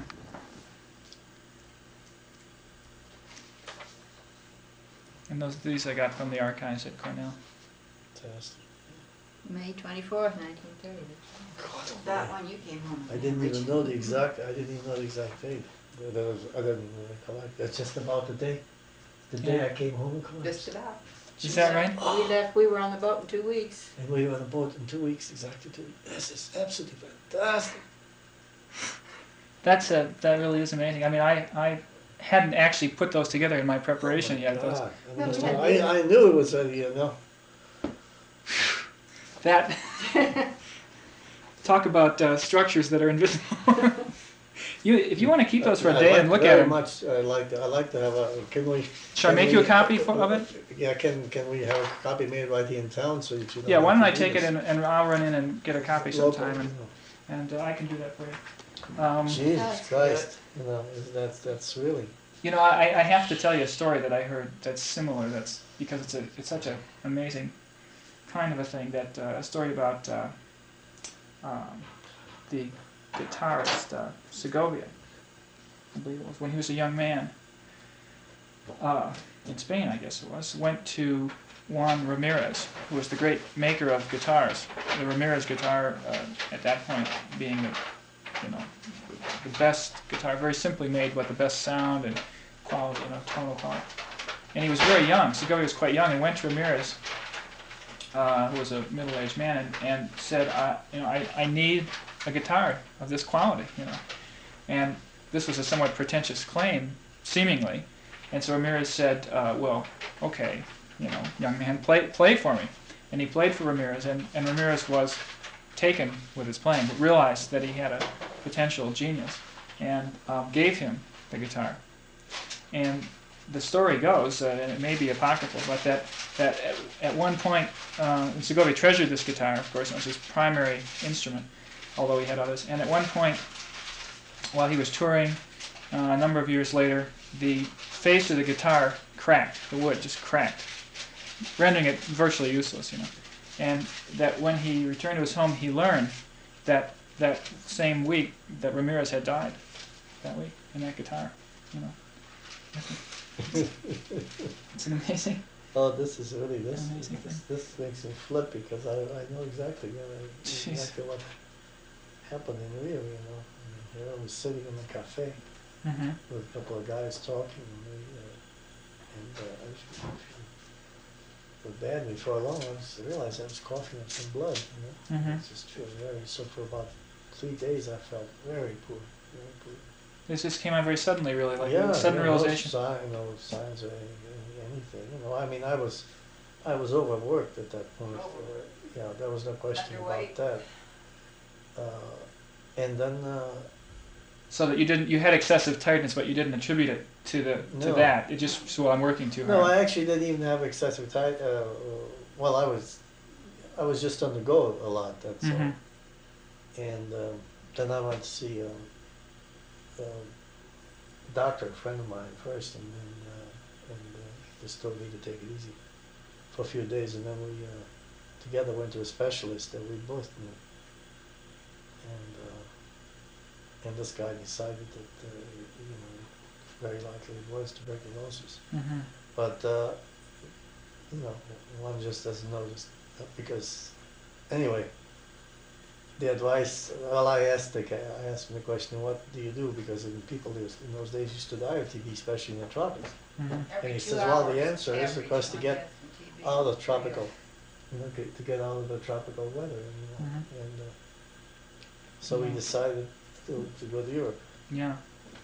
Speaker 2: And those, these I got from the archives at Cornell.
Speaker 1: Fantastic.
Speaker 3: May twenty-fourth, nineteen thirty. That one you came home.
Speaker 1: I didn't even know the exact, I didn't even know the exact date. That that was, I didn't recollect. That's just about the day, the day I came home. and
Speaker 3: Just about.
Speaker 2: Is that right?
Speaker 3: We left, we were on the boat in two weeks.
Speaker 1: And we were on a boat in two weeks, exactly two. This is absolutely fantastic.
Speaker 2: That's a, that really is amazing. I mean, I, I hadn't actually put those together in my preparation
Speaker 1: Oh my
Speaker 2: yet. Those,
Speaker 1: God. I,
Speaker 3: No,
Speaker 1: mean, I, I knew it was a, you know,
Speaker 2: that, talk about uh, structures that are invisible. you, if you want to keep those for a day
Speaker 1: like
Speaker 2: and look at them,
Speaker 1: much, I like, to- I like to have a, can we?
Speaker 2: shall I
Speaker 1: can
Speaker 2: make you a copy for, of it?
Speaker 1: Yeah, can, can we have a copy made right here in town so that you know?
Speaker 2: Yeah, why don't I take
Speaker 1: do
Speaker 2: it and, and I'll run in and get a copy
Speaker 1: Local,
Speaker 2: sometime and,
Speaker 1: you
Speaker 2: and uh, I can do that for you. Um.
Speaker 1: Jesus Christ, you know, that's, that's really,
Speaker 2: You know, I, I have to tell you a story that I heard that's similar. That's because it's a it's such an amazing kind of a thing. That uh, a story about uh, um, the guitarist uh, Segovia. I believe it was when he was a young man uh, in Spain, I guess it was. Went to Juan Ramirez, who was the great maker of guitars. The Ramirez guitar uh, at that point being the you know the best guitar, very simply made, but the best sound and quality, you know, tonal quality. And he was very young. Segovia was quite young, and went to Ramirez, uh, who was a middle-aged man, and, and said, I, you know, I, I need a guitar of this quality, you know. And this was a somewhat pretentious claim, seemingly. And so Ramirez said, uh, well, okay, you know, young man, play, play for me. And he played for Ramirez, and, and Ramirez was taken with his playing, but realized that he had a potential genius, and um, gave him the guitar. And the story goes, uh, and it may be apocryphal, but that, that at, at one point, uh, Segovia treasured this guitar, of course, it was his primary instrument, although he had others. And at one point, while he was touring, uh, a number of years later, the face of the guitar cracked, the wood just cracked, rendering it virtually useless, you know. And that when he returned to his home, he learned that that same week that Ramirez had died, that week, in that guitar, you know. It's an amazing.
Speaker 1: oh, this is really, this,
Speaker 2: Amazing
Speaker 1: this, this makes me flip because I, I know exactly, you know, exactly what happened in Rio, you know. I mean, here I was sitting in the cafe
Speaker 2: Mm-hmm.
Speaker 1: with a couple of guys talking, and they, uh, and, uh, I was feeling felt bad before long, I I realized I was coughing up some blood, you know?
Speaker 2: Mhm.
Speaker 1: It's just feels very, so for about three days I felt very poor, very poor.
Speaker 2: This just came on very suddenly, really, like
Speaker 1: Yeah,
Speaker 2: a sudden
Speaker 1: yeah,
Speaker 2: realization.
Speaker 1: No sign, no signs of anything, you know, I mean, I was, I was overworked at that point, uh, you know, there was no question
Speaker 3: Underweight.
Speaker 1: about that. Uh, And then, uh,
Speaker 2: So that you didn't, you had excessive tiredness, but you didn't attribute it to the to
Speaker 1: No.
Speaker 2: that. It just so I'm working too hard. no.
Speaker 1: I actually didn't even have excessive tight, uh, well, I was, I was just on the go a lot, that's all.
Speaker 2: Mhm.
Speaker 1: And um, then I went to see um, um, a doctor, a friend of mine first, and then uh, and uh, just told me to take it easy for a few days, and then we uh, together went to a specialist that we both knew. And uh, and this guy decided that uh, you know very likely it was tuberculosis,
Speaker 2: Mhm.
Speaker 1: but uh, you know one just doesn't know just because anyway the advice, well, I asked the I asked him the question, what do you do? Because in people in those days used to die of TB, especially in the tropics.
Speaker 2: Mhm.
Speaker 3: Every
Speaker 1: he
Speaker 3: two
Speaker 1: says, well, the answer is, of
Speaker 3: every
Speaker 1: course, to get
Speaker 3: has some TB.
Speaker 1: Out of tropical, you know, to get out of the tropical weather, you know,
Speaker 2: Mhm.
Speaker 1: and uh, so we
Speaker 2: Mhm.
Speaker 1: decided to, to go to Europe.
Speaker 2: Yeah.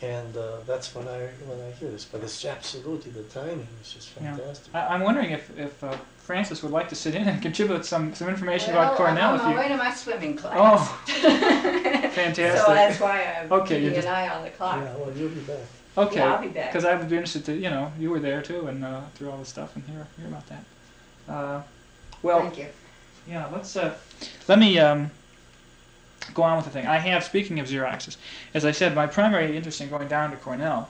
Speaker 1: And uh, that's when I when I hear this, but it's absolutely the timing is just
Speaker 2: Yeah.
Speaker 1: fantastic.
Speaker 2: I, I'm wondering if if uh, Francis would like to sit in and contribute some some information
Speaker 3: Well,
Speaker 2: about Cornell.
Speaker 3: I'm
Speaker 2: if
Speaker 3: on
Speaker 2: you.
Speaker 3: my way to my swimming class.
Speaker 2: Oh, fantastic.
Speaker 3: So that's why I'm
Speaker 2: Okay, you're
Speaker 3: keeping
Speaker 2: just-
Speaker 3: an eye on the clock.
Speaker 1: Yeah, well, you'll be back.
Speaker 2: Okay.
Speaker 3: Yeah, I'll be back.
Speaker 2: Because I would be interested to, you know, you were there too, and uh, through all the stuff, and hear hear about that. Uh, well,
Speaker 3: Thank you.
Speaker 2: yeah. Let's uh, let me um, go on with the thing. I have. Speaking of Xeroxes, as I said, my primary interest in going down to Cornell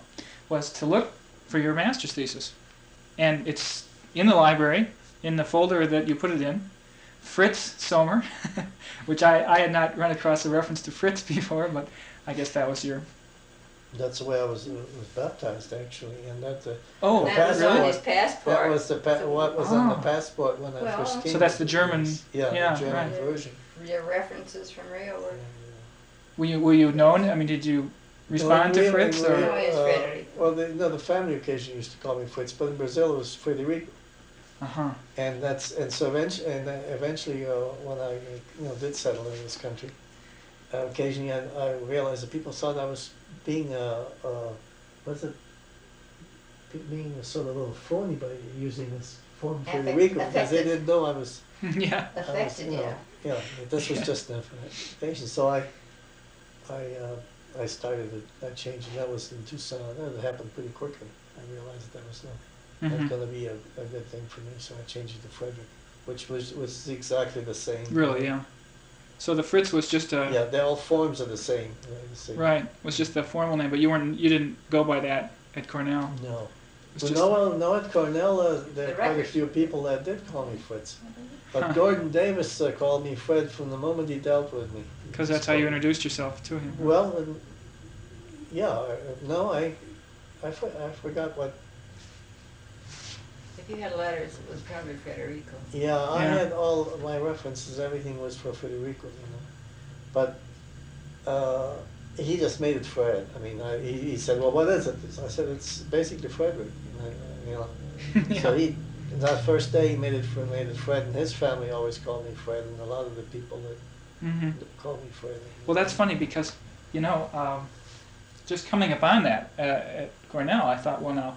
Speaker 2: was to look for your master's thesis, and it's in the library in the folder that you put it in. Fritz Sommer, which I, I had not run across a reference to Fritz before, but I guess that was your.
Speaker 1: That's the way I was, uh, was baptized actually, and that, the
Speaker 2: Oh,
Speaker 3: That was on
Speaker 2: really?
Speaker 3: his
Speaker 1: that
Speaker 3: passport.
Speaker 1: was the, pa- what was on the
Speaker 2: Oh.
Speaker 1: passport when I first came.
Speaker 2: So that's the German-
Speaker 1: US. Yeah,
Speaker 2: yeah,
Speaker 1: the German
Speaker 2: right.
Speaker 1: version.
Speaker 3: Your references from Rio were.
Speaker 2: Were you were you known? I mean, did you respond
Speaker 1: Well,
Speaker 2: to
Speaker 1: we-
Speaker 2: Fritz
Speaker 1: we-
Speaker 2: or?
Speaker 3: No, it's
Speaker 1: uh,
Speaker 3: Frederico.
Speaker 1: Well, the, no, the family occasionally used to call me Fritz, but in Brazil it was Frederico.
Speaker 2: Uh huh.
Speaker 1: And that's and so eventually, and uh, eventually, uh, when I you know did settle in this country, uh, occasionally I, I realized that people thought I was being a, a what's it, being a sort of little phony by using this form
Speaker 3: Affect-
Speaker 1: Federico because they didn't know I was.
Speaker 2: yeah.
Speaker 1: I was,
Speaker 3: Affected
Speaker 1: you
Speaker 3: you.
Speaker 1: know, yeah, that this was just an affirmation. So I, I, uh, I started it, that change, and that was in Tucson. That happened pretty quickly. I realized that that was not not
Speaker 2: Mhm.
Speaker 1: gonna be a, a good thing for me, so I changed it to Frederick, which was, was exactly the same.
Speaker 2: Really, yeah. So the Fritz was just a
Speaker 1: Yeah, they all forms are the same. they're the same.
Speaker 2: right. Was just the formal name, but you weren't. You didn't go by that at Cornell.
Speaker 1: No.
Speaker 2: It
Speaker 1: Well, no, no, at Cornell, uh, there
Speaker 3: The
Speaker 1: are quite a few people that did call me Fritz. But Gorton Davis uh, called me Fred from the moment he dealt with me.
Speaker 2: because that's how you introduced yourself to him.
Speaker 1: Well, and, yeah, uh, no, I, I, for- I forgot what,
Speaker 3: If you had letters, it was probably Federico.
Speaker 1: yeah, I
Speaker 2: Yeah.
Speaker 1: had all my references, everything was for Federico, you know. But, uh, he just made it Fred. I mean, I, he, he said, well, what is it? I said, it's basically Frederick, you know, you know. So
Speaker 2: yeah.
Speaker 1: He, that first day, he made it, Fred- made it Fred, and his family always called me Fred, and a lot of the people that
Speaker 2: hmm
Speaker 1: call me Fred.
Speaker 2: Well, that's funny because, you know, um, just coming upon that uh, at Cornell, I thought, well, now,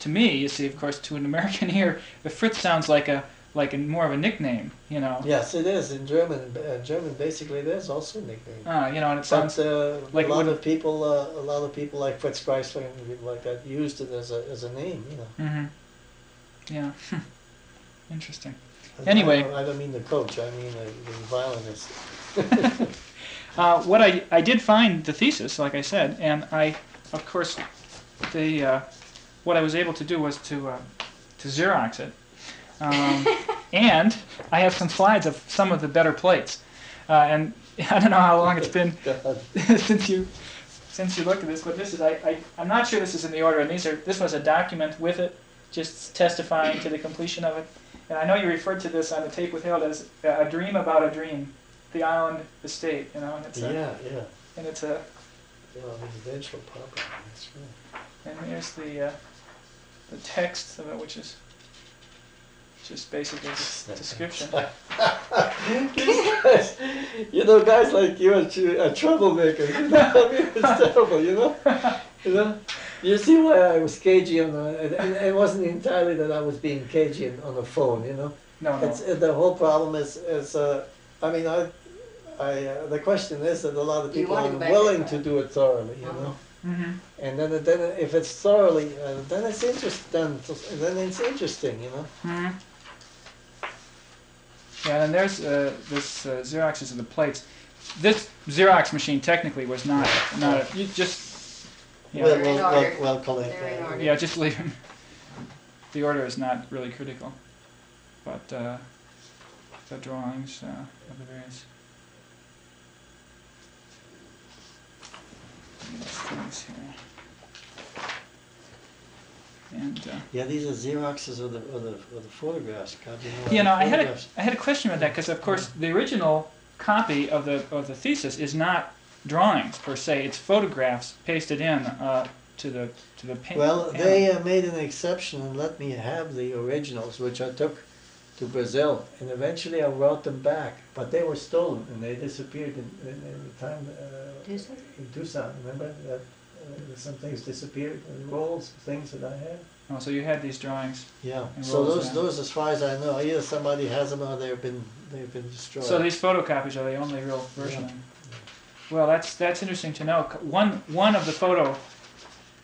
Speaker 2: to me, you see, of course, to an American ear, the Fritz sounds like a like a more of a nickname, you know.
Speaker 1: Yes, it is in German. Uh, German, basically, it is also a nickname.
Speaker 2: Uh, you know, and it sounds.
Speaker 1: But uh,
Speaker 2: like
Speaker 1: a lot of people, uh, a lot of people like Fritz Kreisler and people like that used it as a as a name. You know.
Speaker 2: hmm Yeah. Interesting.
Speaker 1: And
Speaker 2: Anyway.
Speaker 1: I don't, I don't mean the coach. I mean the, the violinist.
Speaker 2: Uh, what I, I did find the thesis, like I said, and I, of course, the uh, what I was able to do was to uh, to Xerox it, um, and I have some slides of some of the better plates, uh, and I don't know how long it's been since you since you looked at this, but this is I, I I'm not sure this is in the order, and these are this was a document with it, just testifying to the completion of it, and I know you referred to this on the tape with Harold as a dream about a dream, the island estate, you know, and it's a,
Speaker 1: yeah, yeah.
Speaker 2: and it's a
Speaker 1: Well, residential property. That's right.
Speaker 2: and here's the uh, the text of it, which is just basically a description.
Speaker 1: you know, guys like you are, are troublemakers. You know? I mean, it's terrible, you know. You know. You see why I was cagey on the, and, and it wasn't entirely that I was being cagey on- on the phone, you know.
Speaker 2: No, no.
Speaker 1: It's uh, the whole problem is is uh, I mean I, I uh, the question is that a lot of people are willing to do it thoroughly, you
Speaker 3: Uh-huh.
Speaker 1: know.
Speaker 2: hmm
Speaker 1: And then then if it's thoroughly, uh, then it's interesting. Then then it's interesting, you know.
Speaker 2: hmm Yeah, and there's uh, this uh, Xeroxes of the plates. This Xerox machine technically was not not a, you just yeah
Speaker 1: Well,
Speaker 3: They're in
Speaker 1: well, well,
Speaker 3: order.
Speaker 1: well collect
Speaker 3: They're
Speaker 1: that.
Speaker 2: yeah just leave 'em. The order is not really critical, but uh, the drawings uh, of the various things here. And uh,
Speaker 1: Yeah, these are Xeroxes of the, of the, of the photographs. God, you know,
Speaker 2: you know,
Speaker 1: the
Speaker 2: I had a,
Speaker 1: photographs-
Speaker 2: I had a question about that because, of course, the original copy of the of the thesis is not drawings per se; it's photographs pasted in uh, to the to the paint.
Speaker 1: Well, they uh, made an exception and let me have the originals, which I took to Brazil, and eventually I brought them back, but they were stolen and they disappeared in, in, in the time uh,
Speaker 3: Tucson?
Speaker 1: in Tucson. Remember that uh, some things disappeared, uh, rolls, things that I had.
Speaker 2: Oh, so you had these drawings.
Speaker 1: Yeah. So those,
Speaker 2: yeah.
Speaker 1: those, as far as I know, either somebody has them or they've been they've been destroyed.
Speaker 2: So these photocopies are the only real version.
Speaker 1: Yeah.
Speaker 2: Of them. Well, that's that's interesting to know. One one of the photo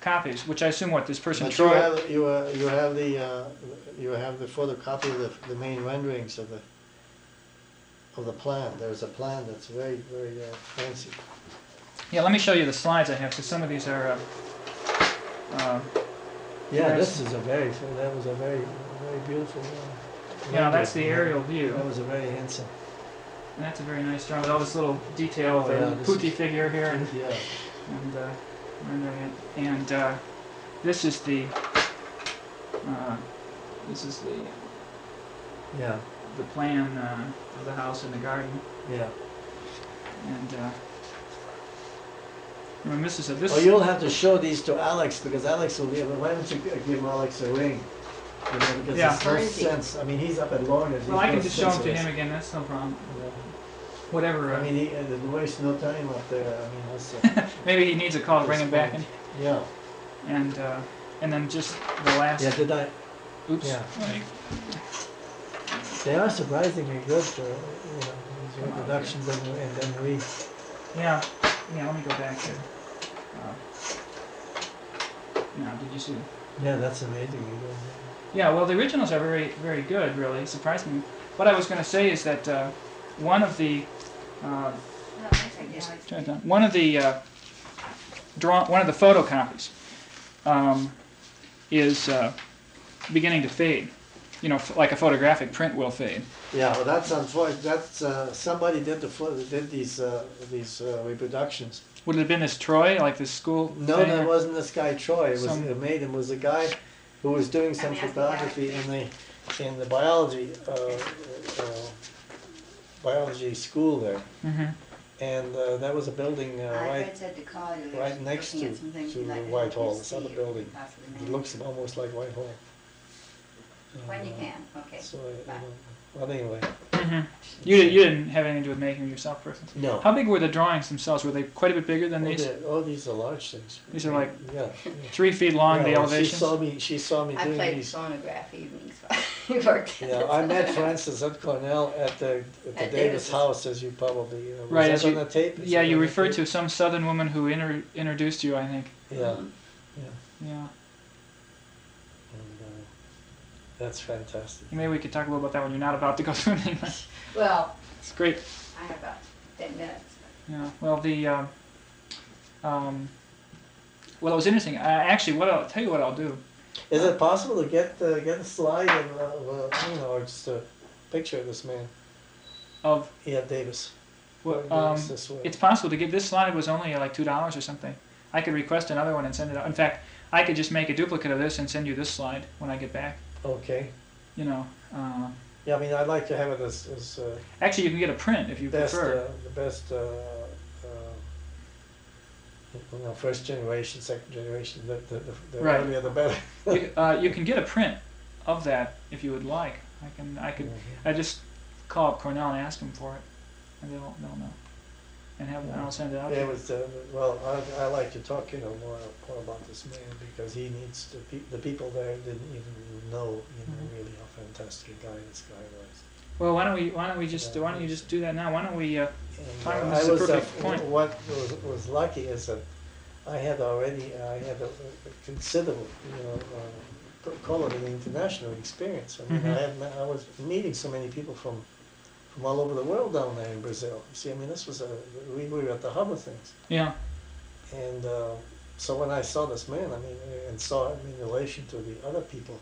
Speaker 2: copies, which I assume what this person
Speaker 1: But you
Speaker 2: Troy.
Speaker 1: have, you, uh, you have the, uh, you have the photocopy of the, the main renderings of the, of the plan. There's a plan that's very, very uh, fancy.
Speaker 2: Yeah, let me show you the slides I have. because some of these are. Uh, uh,
Speaker 1: Yeah, this is a very, that was a very, very beautiful one.
Speaker 2: Yeah, that's the aerial view.
Speaker 1: That was a very handsome.
Speaker 2: And that's a very nice drawing with all this little detail of
Speaker 1: Oh,
Speaker 2: the
Speaker 1: yeah, this
Speaker 2: putti figure here and,
Speaker 1: Yeah.
Speaker 2: and uh, rendering it. And uh, this is the uh, this is the
Speaker 1: Yeah.
Speaker 2: the plan uh, of the house and the garden.
Speaker 1: Yeah.
Speaker 2: And uh, I mean, this is a this.
Speaker 1: Well, you'll have to show these to Alex because Alex will be able. Why don't you give Alex a ring? You know, because
Speaker 2: Yeah.
Speaker 1: there's no
Speaker 3: Where is he?
Speaker 1: sense. I mean, he's up at Lorna's.
Speaker 2: well, I can just show them to him again. That's no problem. Whatever.
Speaker 1: I
Speaker 2: Uh,
Speaker 1: mean, he uh, waste no time up there. I mean, that's, uh,
Speaker 2: maybe he needs a call to bring him back in.
Speaker 1: yeah.
Speaker 2: And uh, and then just the last.
Speaker 1: Yeah. Did I?
Speaker 2: Oops.
Speaker 1: yeah.
Speaker 2: Like,
Speaker 1: They are surprisingly good. Uh, you know, these reproductions and, and then we.
Speaker 2: Yeah, yeah, let me go back here. Uh, Now, did you see?
Speaker 1: Yeah, that's amazing.
Speaker 2: Yeah, well, the originals are very, very good, really, surprised me. What I was going to say is that uh, one of the, uh,
Speaker 3: No, I think
Speaker 2: just
Speaker 3: now it's-
Speaker 2: turn it down. one of the uh, draw, one of the photocopies um, is uh, beginning to fade. You know, f- like a photographic print will fade.
Speaker 1: Yeah, well, that's unfortunate. That's uh, somebody did the fo- did these uh, these uh, reproductions.
Speaker 2: Would it have been this Troy, like this school?
Speaker 1: No,
Speaker 2: thing,
Speaker 1: that wasn't this guy Troy. It was
Speaker 2: Some-
Speaker 1: it made him was a guy who was doing some
Speaker 3: I mean, I think
Speaker 1: photography in the in the biology uh, uh, biology school there,
Speaker 2: Mhm.
Speaker 1: and uh, that was a building uh, right.
Speaker 3: had said to call you.
Speaker 1: right next to-
Speaker 3: at some
Speaker 1: to
Speaker 3: like
Speaker 1: the Whitehall,
Speaker 3: you
Speaker 1: this other building. It looks almost like Whitehall.
Speaker 3: When you
Speaker 1: Uh,
Speaker 3: can, okay.
Speaker 1: So I, I
Speaker 3: Bye.
Speaker 1: don't, well, anyway.
Speaker 2: Mhm. You, di- you didn't have anything to do with making them yourself, personally.
Speaker 1: No.
Speaker 2: How big were the drawings themselves? Were they quite a bit bigger than
Speaker 1: Oh,
Speaker 2: these?
Speaker 1: they're- oh, these are large things.
Speaker 2: These are like
Speaker 1: yeah.
Speaker 2: Three feet long,
Speaker 1: yeah,
Speaker 2: the
Speaker 1: well,
Speaker 2: elevations?
Speaker 1: She saw me. She saw me
Speaker 3: I
Speaker 1: doing
Speaker 3: played
Speaker 1: these.
Speaker 3: phonograph evenings. You worked.
Speaker 1: Yeah, I met, for instance, at Cornell at the, at the
Speaker 3: At
Speaker 1: Davis
Speaker 3: Davis's.
Speaker 1: house, as you probably, you know, was
Speaker 2: Right,
Speaker 1: that
Speaker 2: as
Speaker 1: on the tape? Is
Speaker 2: Yeah, you referred
Speaker 1: tape?
Speaker 2: to some southern woman who inter- introduced you, I think.
Speaker 1: Yeah,
Speaker 2: Yeah.
Speaker 1: and, uh, that's fantastic.
Speaker 2: Maybe we could talk a little about that when you're not about to go swimming.
Speaker 3: Well,
Speaker 2: it's great.
Speaker 3: I have about ten minutes.
Speaker 2: Yeah. Well, the um, um, well, it was interesting. I, actually, what I'll tell you what I'll do.
Speaker 1: Is it possible to get, uh, get a slide of, uh, of, uh, you know, or just a picture of this man?
Speaker 2: Of
Speaker 1: Yeah, Davis.
Speaker 2: what,
Speaker 1: Davis
Speaker 2: um,
Speaker 1: this way.
Speaker 2: it's possible to get this slide was only like two dollars or something. I could request another one and send it out. In fact, I could just make a duplicate of this and send you this slide when I get back.
Speaker 1: Okay.
Speaker 2: You know. Uh,
Speaker 1: Yeah, I mean, I'd like to have it as, as, uh,
Speaker 2: actually, you can get a print if you
Speaker 1: best,
Speaker 2: prefer.
Speaker 1: uh, the best, uh, uh, you know, first generation, second generation, the, the, the- the
Speaker 2: Right.
Speaker 1: earlier the better.
Speaker 2: you, uh, you can get a print of that if you would like. I can. I could.
Speaker 1: Mhm.
Speaker 2: I just call up Cornell and ask them for it, and they'll they'll know, and have and I'll send it out. to
Speaker 1: It
Speaker 2: you.
Speaker 1: was, uh, well, I, I like to talk, you know, more, more about this man because he needs to, pe- the people there didn't even know, you know,
Speaker 2: Mhm.
Speaker 1: really how fantastic a guy this guy was.
Speaker 2: Well, why don't we why don't we just why don't you just do that now? Why don't we? Uh,
Speaker 1: And,
Speaker 2: Fine,
Speaker 1: uh,
Speaker 2: that's
Speaker 1: I
Speaker 2: the
Speaker 1: was, uh,
Speaker 2: perfect point.
Speaker 1: What was, was lucky is that I had already, I had a a considerable, you know, uh, call it an international experience. I mean,
Speaker 2: Mhm.
Speaker 1: I had, I was meeting so many people from, from all over the world down there in Brazil. You see, I mean, this was a, we we were at the hub of things.
Speaker 2: yeah.
Speaker 1: And uh, so when I saw this man, I mean, and saw him in relation to the other people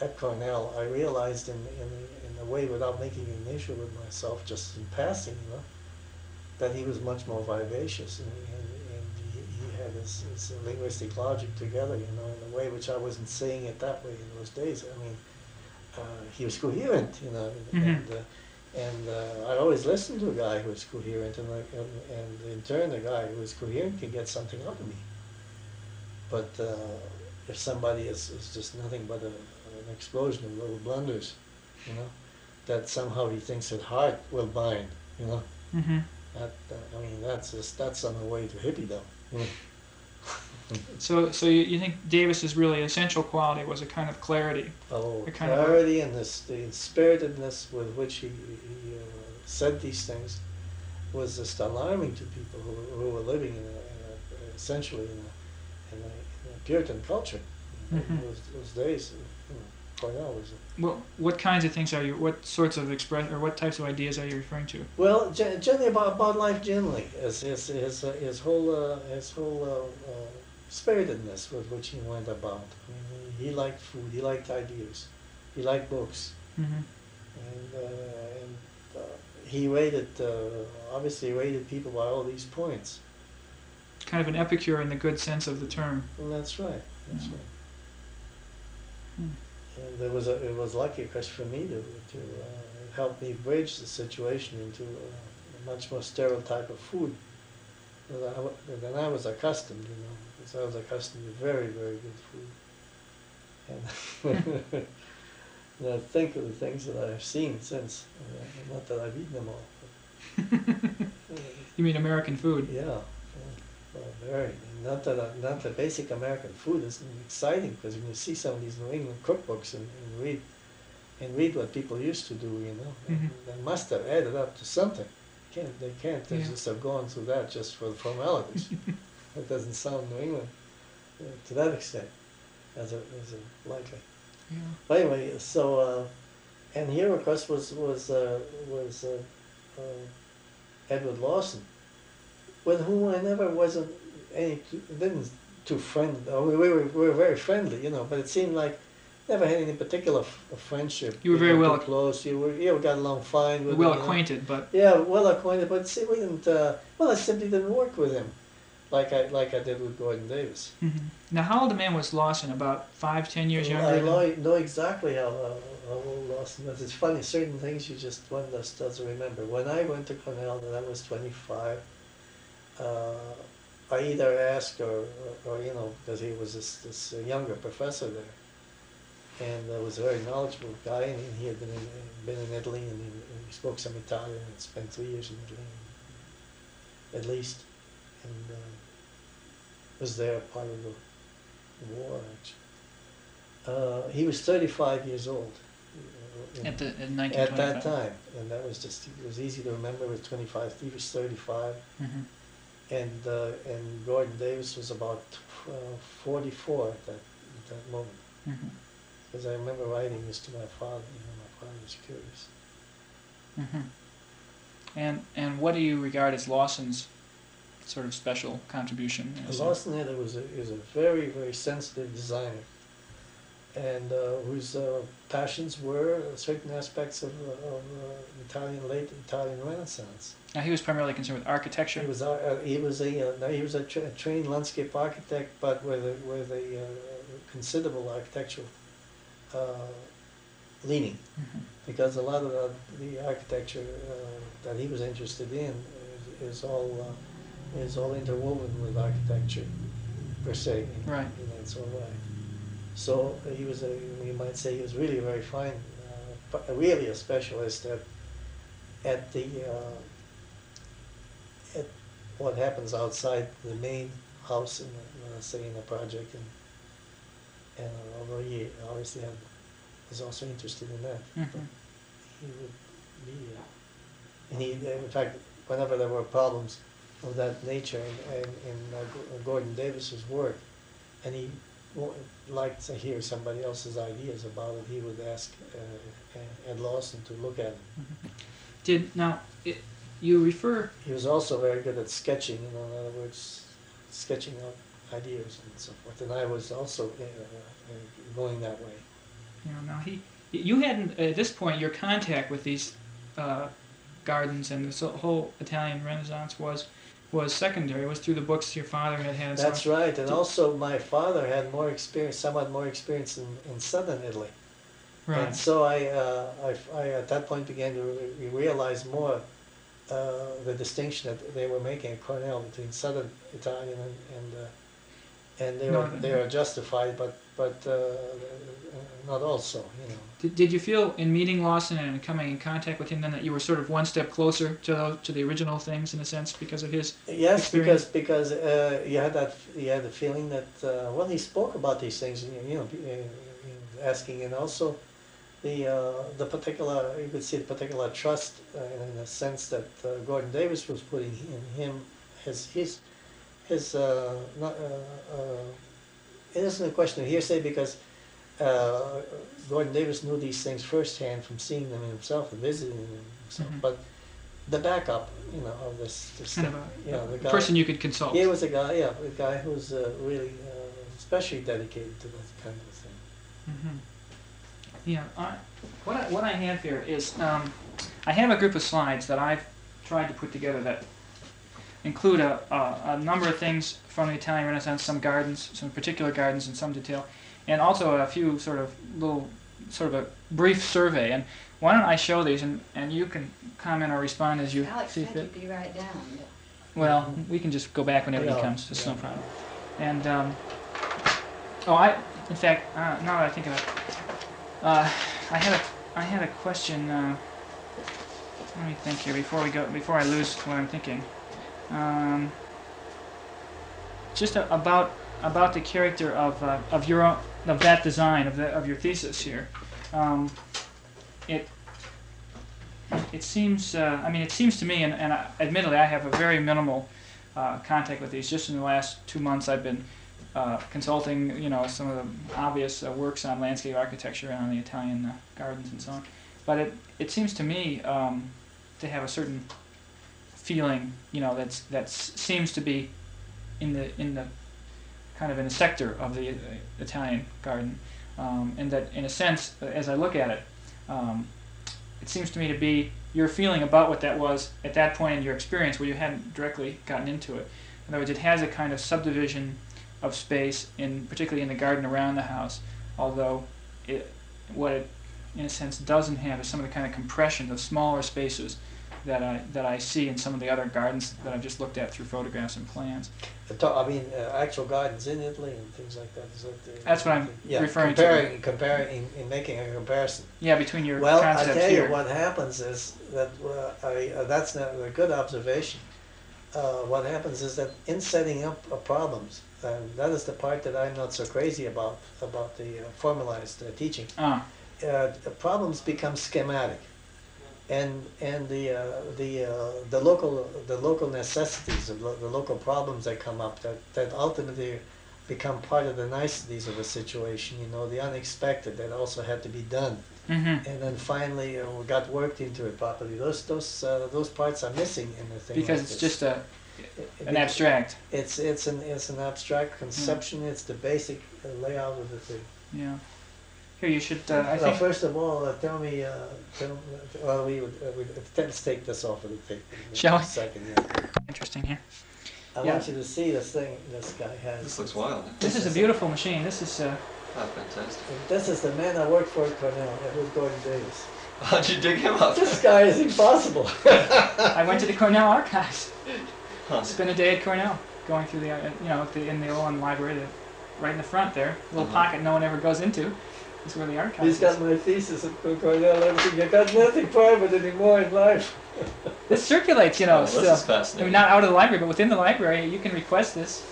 Speaker 1: at Cornell, I realized in, in, in a way, without making an issue with myself, just in passing, you know, that he was much more vivacious and, and, and he, he had his, his linguistic logic together, you know, in a way which I wasn't saying it that way in those days. I mean, uh, he was coherent, you know,
Speaker 2: Mhm.
Speaker 1: and, uh, and uh, I always listened to a guy who was coherent, and, like, and, and in turn, a guy who is coherent can get something out of me. But uh, if somebody is, is just nothing but a, an explosion of little blunders, you know, that somehow he thinks that heart will bind, you know,
Speaker 2: hmm
Speaker 1: that, uh, I mean, that's just, that's on the way to hippiedom. You know?
Speaker 2: So so you, you think Davis's really essential quality was a kind of clarity?
Speaker 1: Oh,
Speaker 2: The kind of-
Speaker 1: clarity and this, the spiritedness with which he, he uh, said these things was just alarming to people who, who were living in, a, in a, essentially in a, in a, in a Puritan culture. In
Speaker 2: Mhm.
Speaker 1: those, those days, you know, Cornell was a
Speaker 2: What what kinds of things are you? What sorts of express or what types of ideas are you referring to?
Speaker 1: Well, generally about, about life generally, his his his, uh, his whole uh, his whole uh, uh, spiritedness with which he went about. I mean, he, he liked food, he liked ideas, he liked books,
Speaker 2: hmm
Speaker 1: and, uh, and uh, he rated, uh, obviously rated people by all these points.
Speaker 2: Kind of an epicure in the good sense of the term.
Speaker 1: And that's right. That's
Speaker 2: Yeah.
Speaker 1: right.
Speaker 2: Hmm.
Speaker 1: And it was a, it was lucky, of course, for me to to uh, help me bridge the situation into a, a much more sterile type of food than I, than I was accustomed. You know, I was accustomed to very very good food. And, and I think of the things that I've seen since. Uh, not that I've eaten them all. But, uh,
Speaker 2: You mean American food?
Speaker 1: yeah, yeah, well, very. Not that not that basic American food is exciting because when you see some of these New England cookbooks and, and read and read what people used to do, you know,
Speaker 2: Mhm.
Speaker 1: they must have added up to something. Can't they can't they
Speaker 2: Yeah.
Speaker 1: just have gone through that just for the formalities? that doesn't sound New England uh, to that extent, as a as a likely.
Speaker 2: Yeah.
Speaker 1: But anyway, so uh, and here of course was was uh, was uh, uh, Edward Lawson, with whom I never wasn't any too, didn't too friendly. Oh, we, we were we were very friendly, you know, but it seemed like never had any particular f- friendship.
Speaker 2: You were very well
Speaker 1: close. You were you got along fine with
Speaker 2: Well
Speaker 1: him, you know.
Speaker 2: acquainted, but
Speaker 1: Yeah, well acquainted, but see, we didn't. Uh, well, I simply didn't work with him, like I like I did with Gorton Davis.
Speaker 2: Mhm. now how old a man was Lawson? About five, ten years
Speaker 1: Well,
Speaker 2: younger.
Speaker 1: I know, know exactly how, how, old Lawson was. It's funny, certain things you just one just doesn't remember. When I went to Cornell, and I was 25, uh, I either asked or, or, or, you know, because he was this, this younger professor there, and uh, was a very knowledgeable guy, and he had been in, been in Italy, and he, and he spoke some Italian, and spent three years in Italy, at least, and uh, was there part of the war, actually. Uh, he was 35 years old. in-
Speaker 2: at the in
Speaker 1: at that time, and that was just it was easy to remember. With 25, he was 35,
Speaker 2: Mhm.
Speaker 1: and uh, and Gorton Davis was about uh, 44 at that at that moment.
Speaker 2: Mhm.
Speaker 1: Because I remember writing this to my father. You know, my father was curious.
Speaker 2: Mhm. And and what do you regard as Lawson's sort of special contribution? as a-
Speaker 1: Lawson Hiller was a, is a very very sensitive designer, and uh, whose uh, passions were certain aspects of, uh, of uh, Italian late Italian Renaissance.
Speaker 2: Now he was primarily concerned with architecture.
Speaker 1: He was a, uh, he was a uh, he was a, tra- trained landscape architect, but with a, with a uh, considerable architectural uh, leaning,
Speaker 2: Mhm.
Speaker 1: because a lot of the, the architecture uh, that he was interested in is, is all uh, is all interwoven with architecture per se. In,
Speaker 2: Right.
Speaker 1: In its own way. So uh, he was a you might say he was really a very fine, uh, really a specialist at at the uh, at what happens outside the main house in the, uh, say in the project and and uh, although he obviously had, was also interested in that but
Speaker 2: Mhm.
Speaker 1: he would be uh, and he in fact whenever there were problems of that nature in, in, in uh, Gorton Davis's work and he liked to hear somebody else's ideas about it he would ask uh, Ed Lawson to look at it
Speaker 2: Did now it, you refer?
Speaker 1: He was also very good at sketching, you know, in other words, sketching out ideas and so forth. And I was also uh, uh, going that way.
Speaker 2: You know, now he you hadn't at this point your contact with these uh, gardens and this whole Italian Renaissance was was secondary. Was through the books your father had had. so
Speaker 1: That's right. And also, my father had more experience, somewhat more experience in, in southern Italy.
Speaker 2: Right.
Speaker 1: And so I, uh, I, I, at that point, began to re- realize more uh, the distinction that they were making at Cornell between southern Italian and and, uh, and they were they are justified, but but uh, not also, you know.
Speaker 2: Did, did you feel in meeting Lawson and coming in contact with him then that you were sort of one step closer to those, to the original things in a sense because of his?
Speaker 1: Yes,
Speaker 2: experience?
Speaker 1: because because uh, you had that you had the feeling that uh, well he spoke about these things you you know uh, asking and also the uh, the particular you could see the particular trust uh, in the sense that uh, Gorton Davis was putting in him his his his uh, not, uh, uh, it isn't a question of hearsay because uh, Gorton Davis knew these things firsthand from seeing them himself and visiting them himself,
Speaker 2: Mhm.
Speaker 1: but the backup you know of this, this
Speaker 2: Kind of a,
Speaker 1: you know, the guy,
Speaker 2: person you could consult.
Speaker 1: he was a guy, yeah, a guy who's uh, really uh, especially dedicated to that kind of thing.
Speaker 2: hmm Yeah, I, what I, what I have here is um, I have a group of slides that I've tried to put together that include a, a, a number of things from the Italian Renaissance, some gardens, some particular gardens in some detail, and also a few sort of little, sort of a brief survey. And why don't I show these and, and you can comment or respond as you
Speaker 3: Alex
Speaker 2: see fit.
Speaker 3: you'd be right down, but
Speaker 2: Well, we can just go back whenever he comes. It's no
Speaker 1: yeah.
Speaker 2: problem. And um, oh, I in fact uh, now that I think of it, uh, I had a I had a question. Uh, let me think here before we go before I lose what I'm thinking. Um, just a, about about the character of uh, of your own, of that design of the of your thesis here. Um, it it seems uh, I mean it seems to me and, and I, admittedly I have a very minimal uh, contact with these. Just in the last two months, I've been uh, consulting, you know, some of the obvious uh, works on landscape architecture and on the Italian uh, gardens and so on. But it it seems to me um, to have a certain feeling, you know, that's that seems to be in the in the kind of in a sector of the uh, Italian garden, um, and that in a sense, uh, as I look at it. Um, it seems to me to be your feeling about what that was at that point in your experience where you hadn't directly gotten into it. In other words, it has a kind of subdivision of space, in particularly in the garden around the house. Although, it, what it, in a sense, doesn't have is some of the kind of compression of smaller spaces that I that I see in some of the other gardens that I've just looked at through photographs and plans.
Speaker 1: I mean, uh, actual gardens in Italy and things like that. Is that the,
Speaker 2: That's what I'm
Speaker 1: yeah,
Speaker 2: referring to.
Speaker 1: comparing, Comparing, in, in making a comparison.
Speaker 2: Yeah, between your
Speaker 1: Well, I tell
Speaker 2: here.
Speaker 1: you, what happens is that uh, I, uh, that's not a good observation. Uh, what happens is that in setting up uh, problems, and that is the part that I'm not so crazy about about the uh, formalized teaching.
Speaker 2: Ah,
Speaker 1: Uh, the problems become schematic, and and the uh, the uh, the local the local necessities of lo- the local problems that come up that that ultimately become part of the niceties of a situation. You know, the unexpected that also had to be done
Speaker 2: mm-hmm.
Speaker 1: and then finally uh, we got worked into it properly. Those those uh, those parts are missing in the thing.
Speaker 2: Because
Speaker 1: like
Speaker 2: it's
Speaker 1: this.
Speaker 2: just a an abstract.
Speaker 1: It's it's an it's an abstract conception. It's the basic layout of the thing.
Speaker 2: Yeah. Here you should. Uh, I
Speaker 1: well,
Speaker 2: think.
Speaker 1: first of all, uh, tell me. Uh, tell, well, we would. Uh, we, let's take this off of the tape. in
Speaker 2: Shall
Speaker 1: a
Speaker 2: we?
Speaker 1: Second, yeah.
Speaker 2: Interesting here.
Speaker 1: I
Speaker 2: Yeah.
Speaker 1: want you to see this thing this guy has.
Speaker 4: This looks wild.
Speaker 2: This is a beautiful machine. This is. Uh,
Speaker 4: Oh, fantastic.
Speaker 1: This is the man I worked for at Cornell. It was Gorton Davis.
Speaker 4: How'd you dig him up?
Speaker 1: This guy is impossible.
Speaker 2: I went to the Cornell archives.
Speaker 4: Huh.
Speaker 2: Spent a day at Cornell, going through the, uh, you know, the, in the Olin Library, the, right in the front there, little
Speaker 4: Mhm.
Speaker 2: pocket no one ever goes into. Is where the archives.
Speaker 1: He's got my thesis at Cornell. Everything. You got nothing private anymore in life.
Speaker 2: This circulates, you know,
Speaker 4: Oh,
Speaker 2: still.
Speaker 4: this is fascinating.
Speaker 2: I mean, not out of the library, but within the library, you can request this,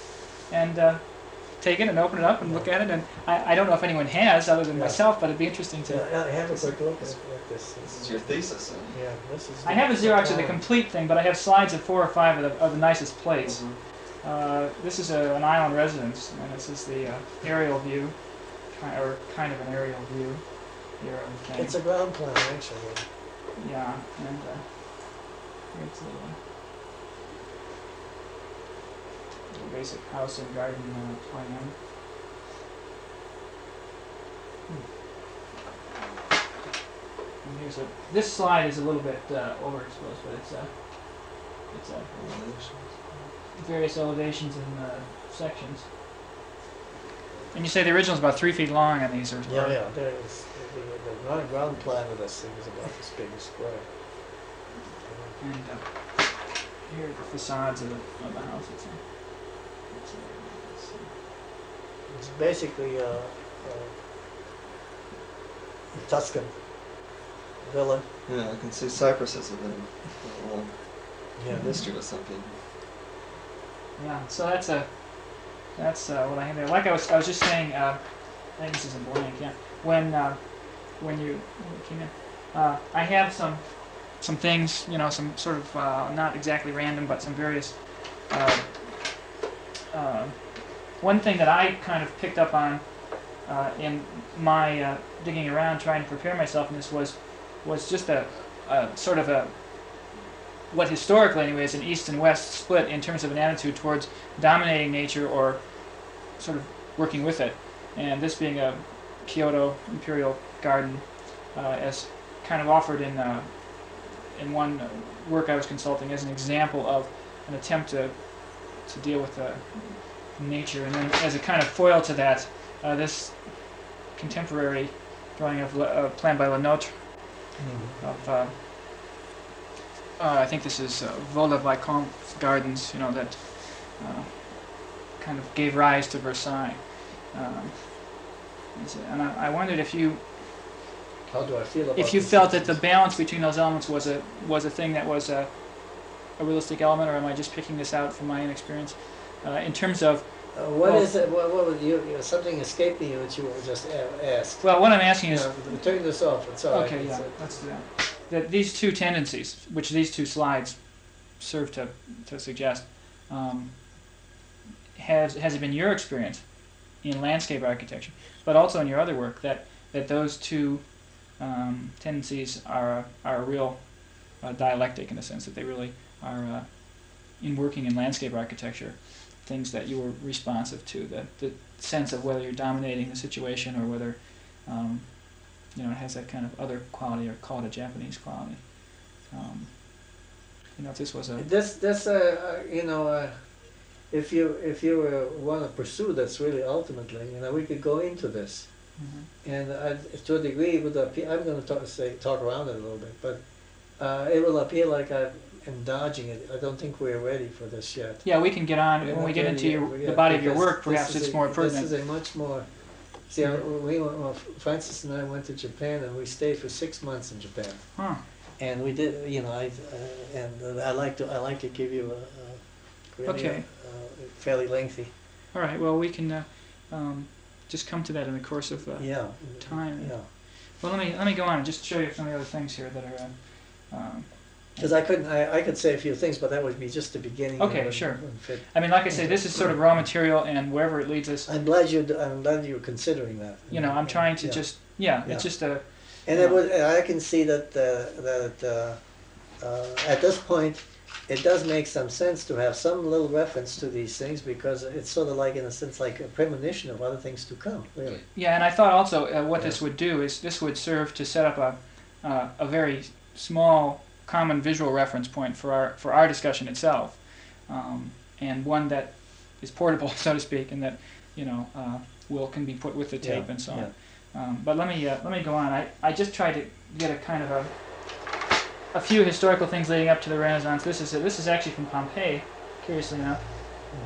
Speaker 2: and uh, take it and open it up and look at it. And I, I don't know if anyone has other than
Speaker 1: Yeah.
Speaker 2: myself, but it'd be interesting to.
Speaker 1: Yeah, I have a quick look at, at this.
Speaker 4: This is your thesis. huh?
Speaker 1: Yeah, this is.
Speaker 2: I have a Xerox of the complete thing, but I have slides of four or five of the, of the nicest plates.
Speaker 4: Mhm.
Speaker 2: Uh, this is a, an island residence, and this is the uh, aerial view, ki- or kind of an aerial view here of the thing.
Speaker 1: It's a ground plan, actually.
Speaker 2: yeah, and uh, the uh, little basic house and garden uh, plan. Hmm. And here's a. This slide is a little bit uh, overexposed, but it's a. It's a various elevations and uh, sections. And you say the original's about three feet long and these, are...
Speaker 1: Yeah,
Speaker 2: or-
Speaker 1: yeah, there is, the, the ground- ground plan of this thing is about this big a square.
Speaker 2: And uh, here are the facades of the, of the house. It's a, it's a, it's a-
Speaker 1: It's basically uh, uh, a Tuscan villa.
Speaker 4: Yeah, I can see cypresses have been a little
Speaker 1: Yeah.
Speaker 4: history with some people.
Speaker 2: yeah, so that's a that's uh, what I have there. Like I was, I was just saying. Uh, I think this is a blank. Yeah, when uh, when you, came in, uh, I have some some things. You know, some sort of uh, not exactly random, but some various. Uh, one thing that I kind of picked up on in my digging around, trying to prepare myself in this was was just a, a sort of a what historically anyway is an east and west split in terms of an attitude towards dominating nature or sort of working with it. And this being a Kyoto imperial garden uh, as kind of offered in uh, in one work I was consulting as an example of an attempt to to deal with uh, nature, and then as a kind of foil to that, uh, this contemporary drawing of Le- uh, plan by Le Nôtre of uh, uh, I think this is uh, Vaux-le-Vicomte's gardens, you know, that uh, kind of gave rise to Versailles. Um, and I, I wondered if you
Speaker 1: How do I feel about
Speaker 2: if you felt that the balance between those elements was a was a thing that was a, a realistic element, or am I just picking this out from my inexperience? Uh, in terms of
Speaker 1: Uh, what
Speaker 2: well-
Speaker 1: is it, what, what would you, you- something escaped me which you were just asked.
Speaker 2: well, what I'm asking is
Speaker 1: turn this off, it's all right.
Speaker 2: okay,
Speaker 1: It's
Speaker 2: yeah, let's do that. That these two tendencies, which these two slides serve to to suggest, um, has has it been your experience in landscape architecture, but also in your other work that that those two um, tendencies are are a real uh, dialectic in the sense that they really are uh, in working in landscape architecture things that you were responsive to the the sense of whether you're dominating the situation or whether um, you know it has that kind of other quality or call it a Japanese quality. Um, you know if this was a
Speaker 1: This, this, uh, uh, you know, uh, if you, if you uh, want to pursue this really ultimately, you know, we could go into this.
Speaker 2: Mhm.
Speaker 1: And I, to a degree, would appear, I'm going to talk, say, talk around it a little bit, but uh, it will appear like I am dodging it. I don't think we're ready for this yet.
Speaker 2: yeah we can get on
Speaker 1: We're
Speaker 2: when we get into your,
Speaker 1: we-
Speaker 2: the body of your work perhaps it's
Speaker 1: a-
Speaker 2: more
Speaker 1: This is a much more, see, I- we, went- well, Francis and I went to Japan and we stayed for six months in Japan.
Speaker 2: Huh.
Speaker 1: And we did, you know, I, uh, and uh, I like to, I like to give you a, a really
Speaker 2: Okay.
Speaker 1: uh, fairly lengthy,
Speaker 2: All right. Well, we can uh, um, just come to that in the course of. Uh,
Speaker 1: yeah.
Speaker 2: time.
Speaker 1: Yeah,
Speaker 2: Well, let me let me go on and just show you some of the other things here that are. Uh, um,
Speaker 1: because I couldn't, I, I could say a few things, but that would be just the beginning.
Speaker 2: Okay,
Speaker 1: wouldn't-
Speaker 2: sure.
Speaker 1: fit.
Speaker 2: I mean, like I say, this is sort of raw material, and wherever it leads us,
Speaker 1: I'm glad you, I'm glad you're considering that.
Speaker 2: you know, I'm trying to
Speaker 1: Yeah.
Speaker 2: just yeah,
Speaker 1: Yeah.
Speaker 2: it's just a
Speaker 1: And it would, I can see that, uh, that, uh, uh, at this point, it does make some sense to have some little reference to these things because it's sort of like, in a sense, like a premonition of other things to come, really.
Speaker 2: yeah. And I thought also uh, what
Speaker 1: Yeah.
Speaker 2: this would do is this would serve to set up a uh, a very small common visual reference point for our for our discussion itself, um, and one that is portable, so to speak, and that you know uh, will can be put with the tape
Speaker 1: Yeah,
Speaker 2: and so on.
Speaker 1: yeah.
Speaker 2: Um, but let me uh, let me go on. I, I just tried to get a kind of a a few historical things leading up to the Renaissance. This is this is actually from Pompeii, curiously enough,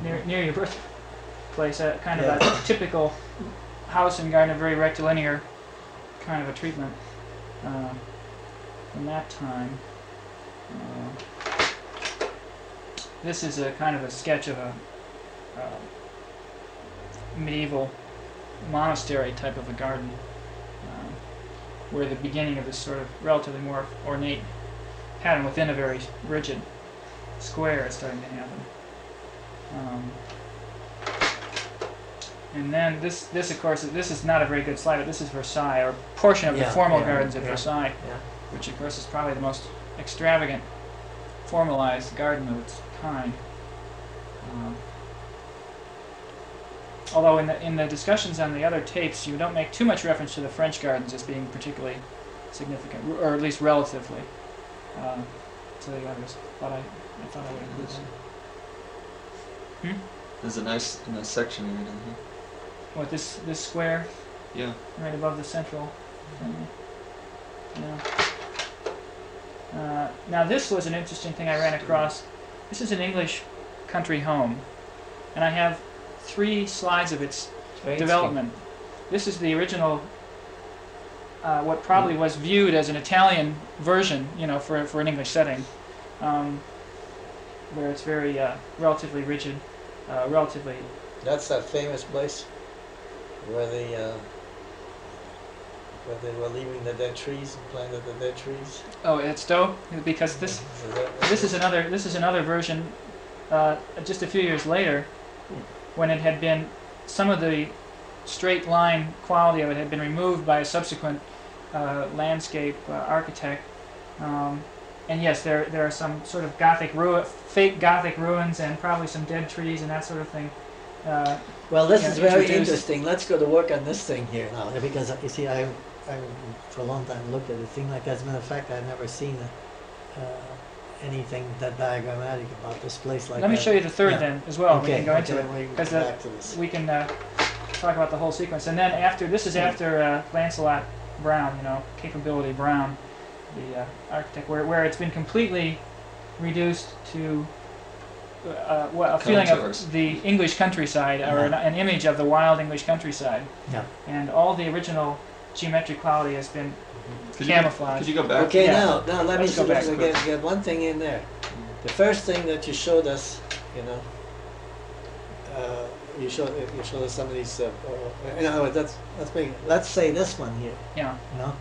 Speaker 2: near near your birthplace. A kind of
Speaker 1: Yeah.
Speaker 2: a typical house and garden, a very rectilinear kind of a treatment uh, from that time. Uh, this is a kind of a sketch of a uh, medieval monastery type of a garden, uh, where the beginning of this sort of relatively more ornate pattern within a very rigid square is starting to happen. Um, and then this, this of course, this is not a very good slide, but this is Versailles, or a portion of the formal
Speaker 1: yeah,
Speaker 2: gardens at
Speaker 1: yeah,
Speaker 2: Versailles,
Speaker 1: yeah.
Speaker 2: which of course is probably the most extravagant, formalized garden of its kind. Um, although in the in the discussions on the other tapes, you don't make too much reference to the French gardens as being particularly significant, or at least relatively uh, to the others. But I, I thought I would include them.
Speaker 4: There's a nice, nice section here, down here.
Speaker 2: What this this square
Speaker 4: Yeah.
Speaker 2: right above the central thing. Yeah. Uh, now this was an interesting thing I ran across. This is an English country home, and I have three slides of its development. This is the original, uh, what probably was viewed as an Italian version, you know, for, for an English setting, um, where it's very uh, relatively rigid, uh, relatively.
Speaker 1: That's that famous place where they, uh, where they were leaving the dead trees and planted the dead trees.
Speaker 2: Oh, it's dope because this
Speaker 1: Is
Speaker 2: this is another this is another version, uh, just a few years later, when it had been some of the straight line quality of it had been removed by a subsequent uh, landscape uh, architect. Um, and yes, there there are some sort of gothic ru- fake gothic ruins and probably some dead trees and that sort of thing. Uh,
Speaker 1: Well, this
Speaker 2: Yeah,
Speaker 1: is very interesting. Let's go to work on this thing here now, because you see, I, I for a long time looked at a thing like that. As a matter of fact, I've never seen a, uh, anything that diagrammatic about this place like
Speaker 2: Let me show you the third
Speaker 1: Yeah.
Speaker 2: then as well. we can go into
Speaker 1: okay,
Speaker 2: it.
Speaker 1: we
Speaker 2: because
Speaker 1: go
Speaker 2: the-
Speaker 1: to this.
Speaker 2: We can uh, talk about the whole sequence, and then after this is after uh, Lancelot Brown, you know, Capability Brown, the uh, architect, where where it's been completely reduced to. Uh, well, a feeling
Speaker 4: Contours.
Speaker 2: of the English countryside, or an, an image of the wild English countryside,
Speaker 1: Yeah.
Speaker 2: and all the original geometric quality has been
Speaker 4: Could you, could you go back?
Speaker 1: Okay,
Speaker 2: Yeah.
Speaker 1: now, now let me
Speaker 2: Let's go back
Speaker 1: let get, get one thing in there. The first thing that you showed us, you know, uh, you showed you showed us some of these. Uh, uh, in other words, let's let's make let's say this one here,
Speaker 2: Yeah,
Speaker 1: you know,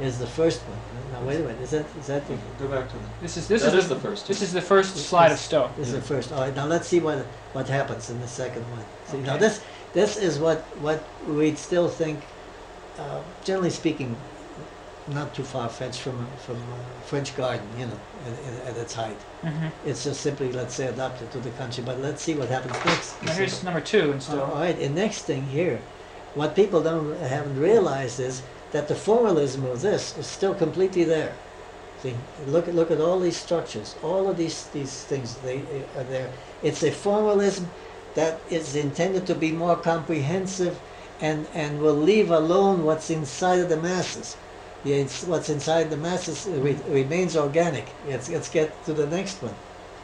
Speaker 1: is the first one. Now wait a minute, is that is that the
Speaker 4: Go back to the.
Speaker 2: this is this
Speaker 4: that
Speaker 2: is
Speaker 4: is the first.
Speaker 2: this is the first
Speaker 1: This
Speaker 2: slide
Speaker 1: is-
Speaker 2: of Stowe.
Speaker 1: This is the first. All right, now let's see what what happens in the second one. See, now this this is what what we'd still think, uh, generally speaking, not too far fetched from a- from a French garden, you know, at, at its height.
Speaker 2: hmm
Speaker 1: It's just simply, let's say, adapted to the country. But let's see what happens next.
Speaker 2: Now here's number two
Speaker 1: Uh, all right, and next thing here, what people don't haven't realized is that the formalism of this is still completely there. See, look at look at all these structures, all of these these things they uh, are there. It's a formalism that is intended to be more comprehensive, and and will leave alone what's inside of the masses. Yeah, it's, what's inside the masses uh, re- remains organic. Let's let's get to the next one.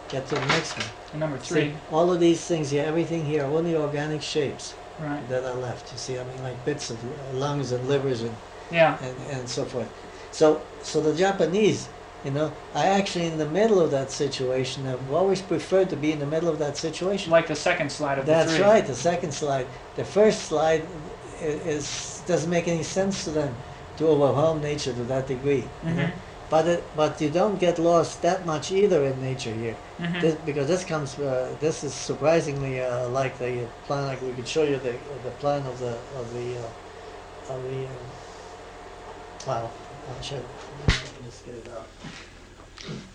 Speaker 1: Get to the next one.
Speaker 2: And number
Speaker 1: See,
Speaker 2: three,
Speaker 1: all of these things here, everything here, are only organic shapes
Speaker 2: right?
Speaker 1: that are left. You see, I mean, like bits of lungs and livers and,
Speaker 2: Yeah,
Speaker 1: and, and so forth. So, so the Japanese, you know, are actually in the middle of that situation. I've always preferred to be in the middle of that situation.
Speaker 2: like the second slide of the
Speaker 1: That's
Speaker 2: three.
Speaker 1: right. The second slide, the first slide is doesn't make any sense to them to overwhelm nature to that degree. you know.
Speaker 2: Mhm.
Speaker 1: But it, but you don't get lost that much either in nature here.
Speaker 2: Mhm.
Speaker 1: This, because this comes, uh, this is surprisingly uh, like the plan. Like we could show you the the plan of the of the uh, of the. Uh, well, I'll show. You. Let me just get it out.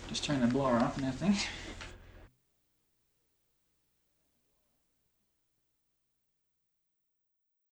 Speaker 2: Just turn the blower off and that thing.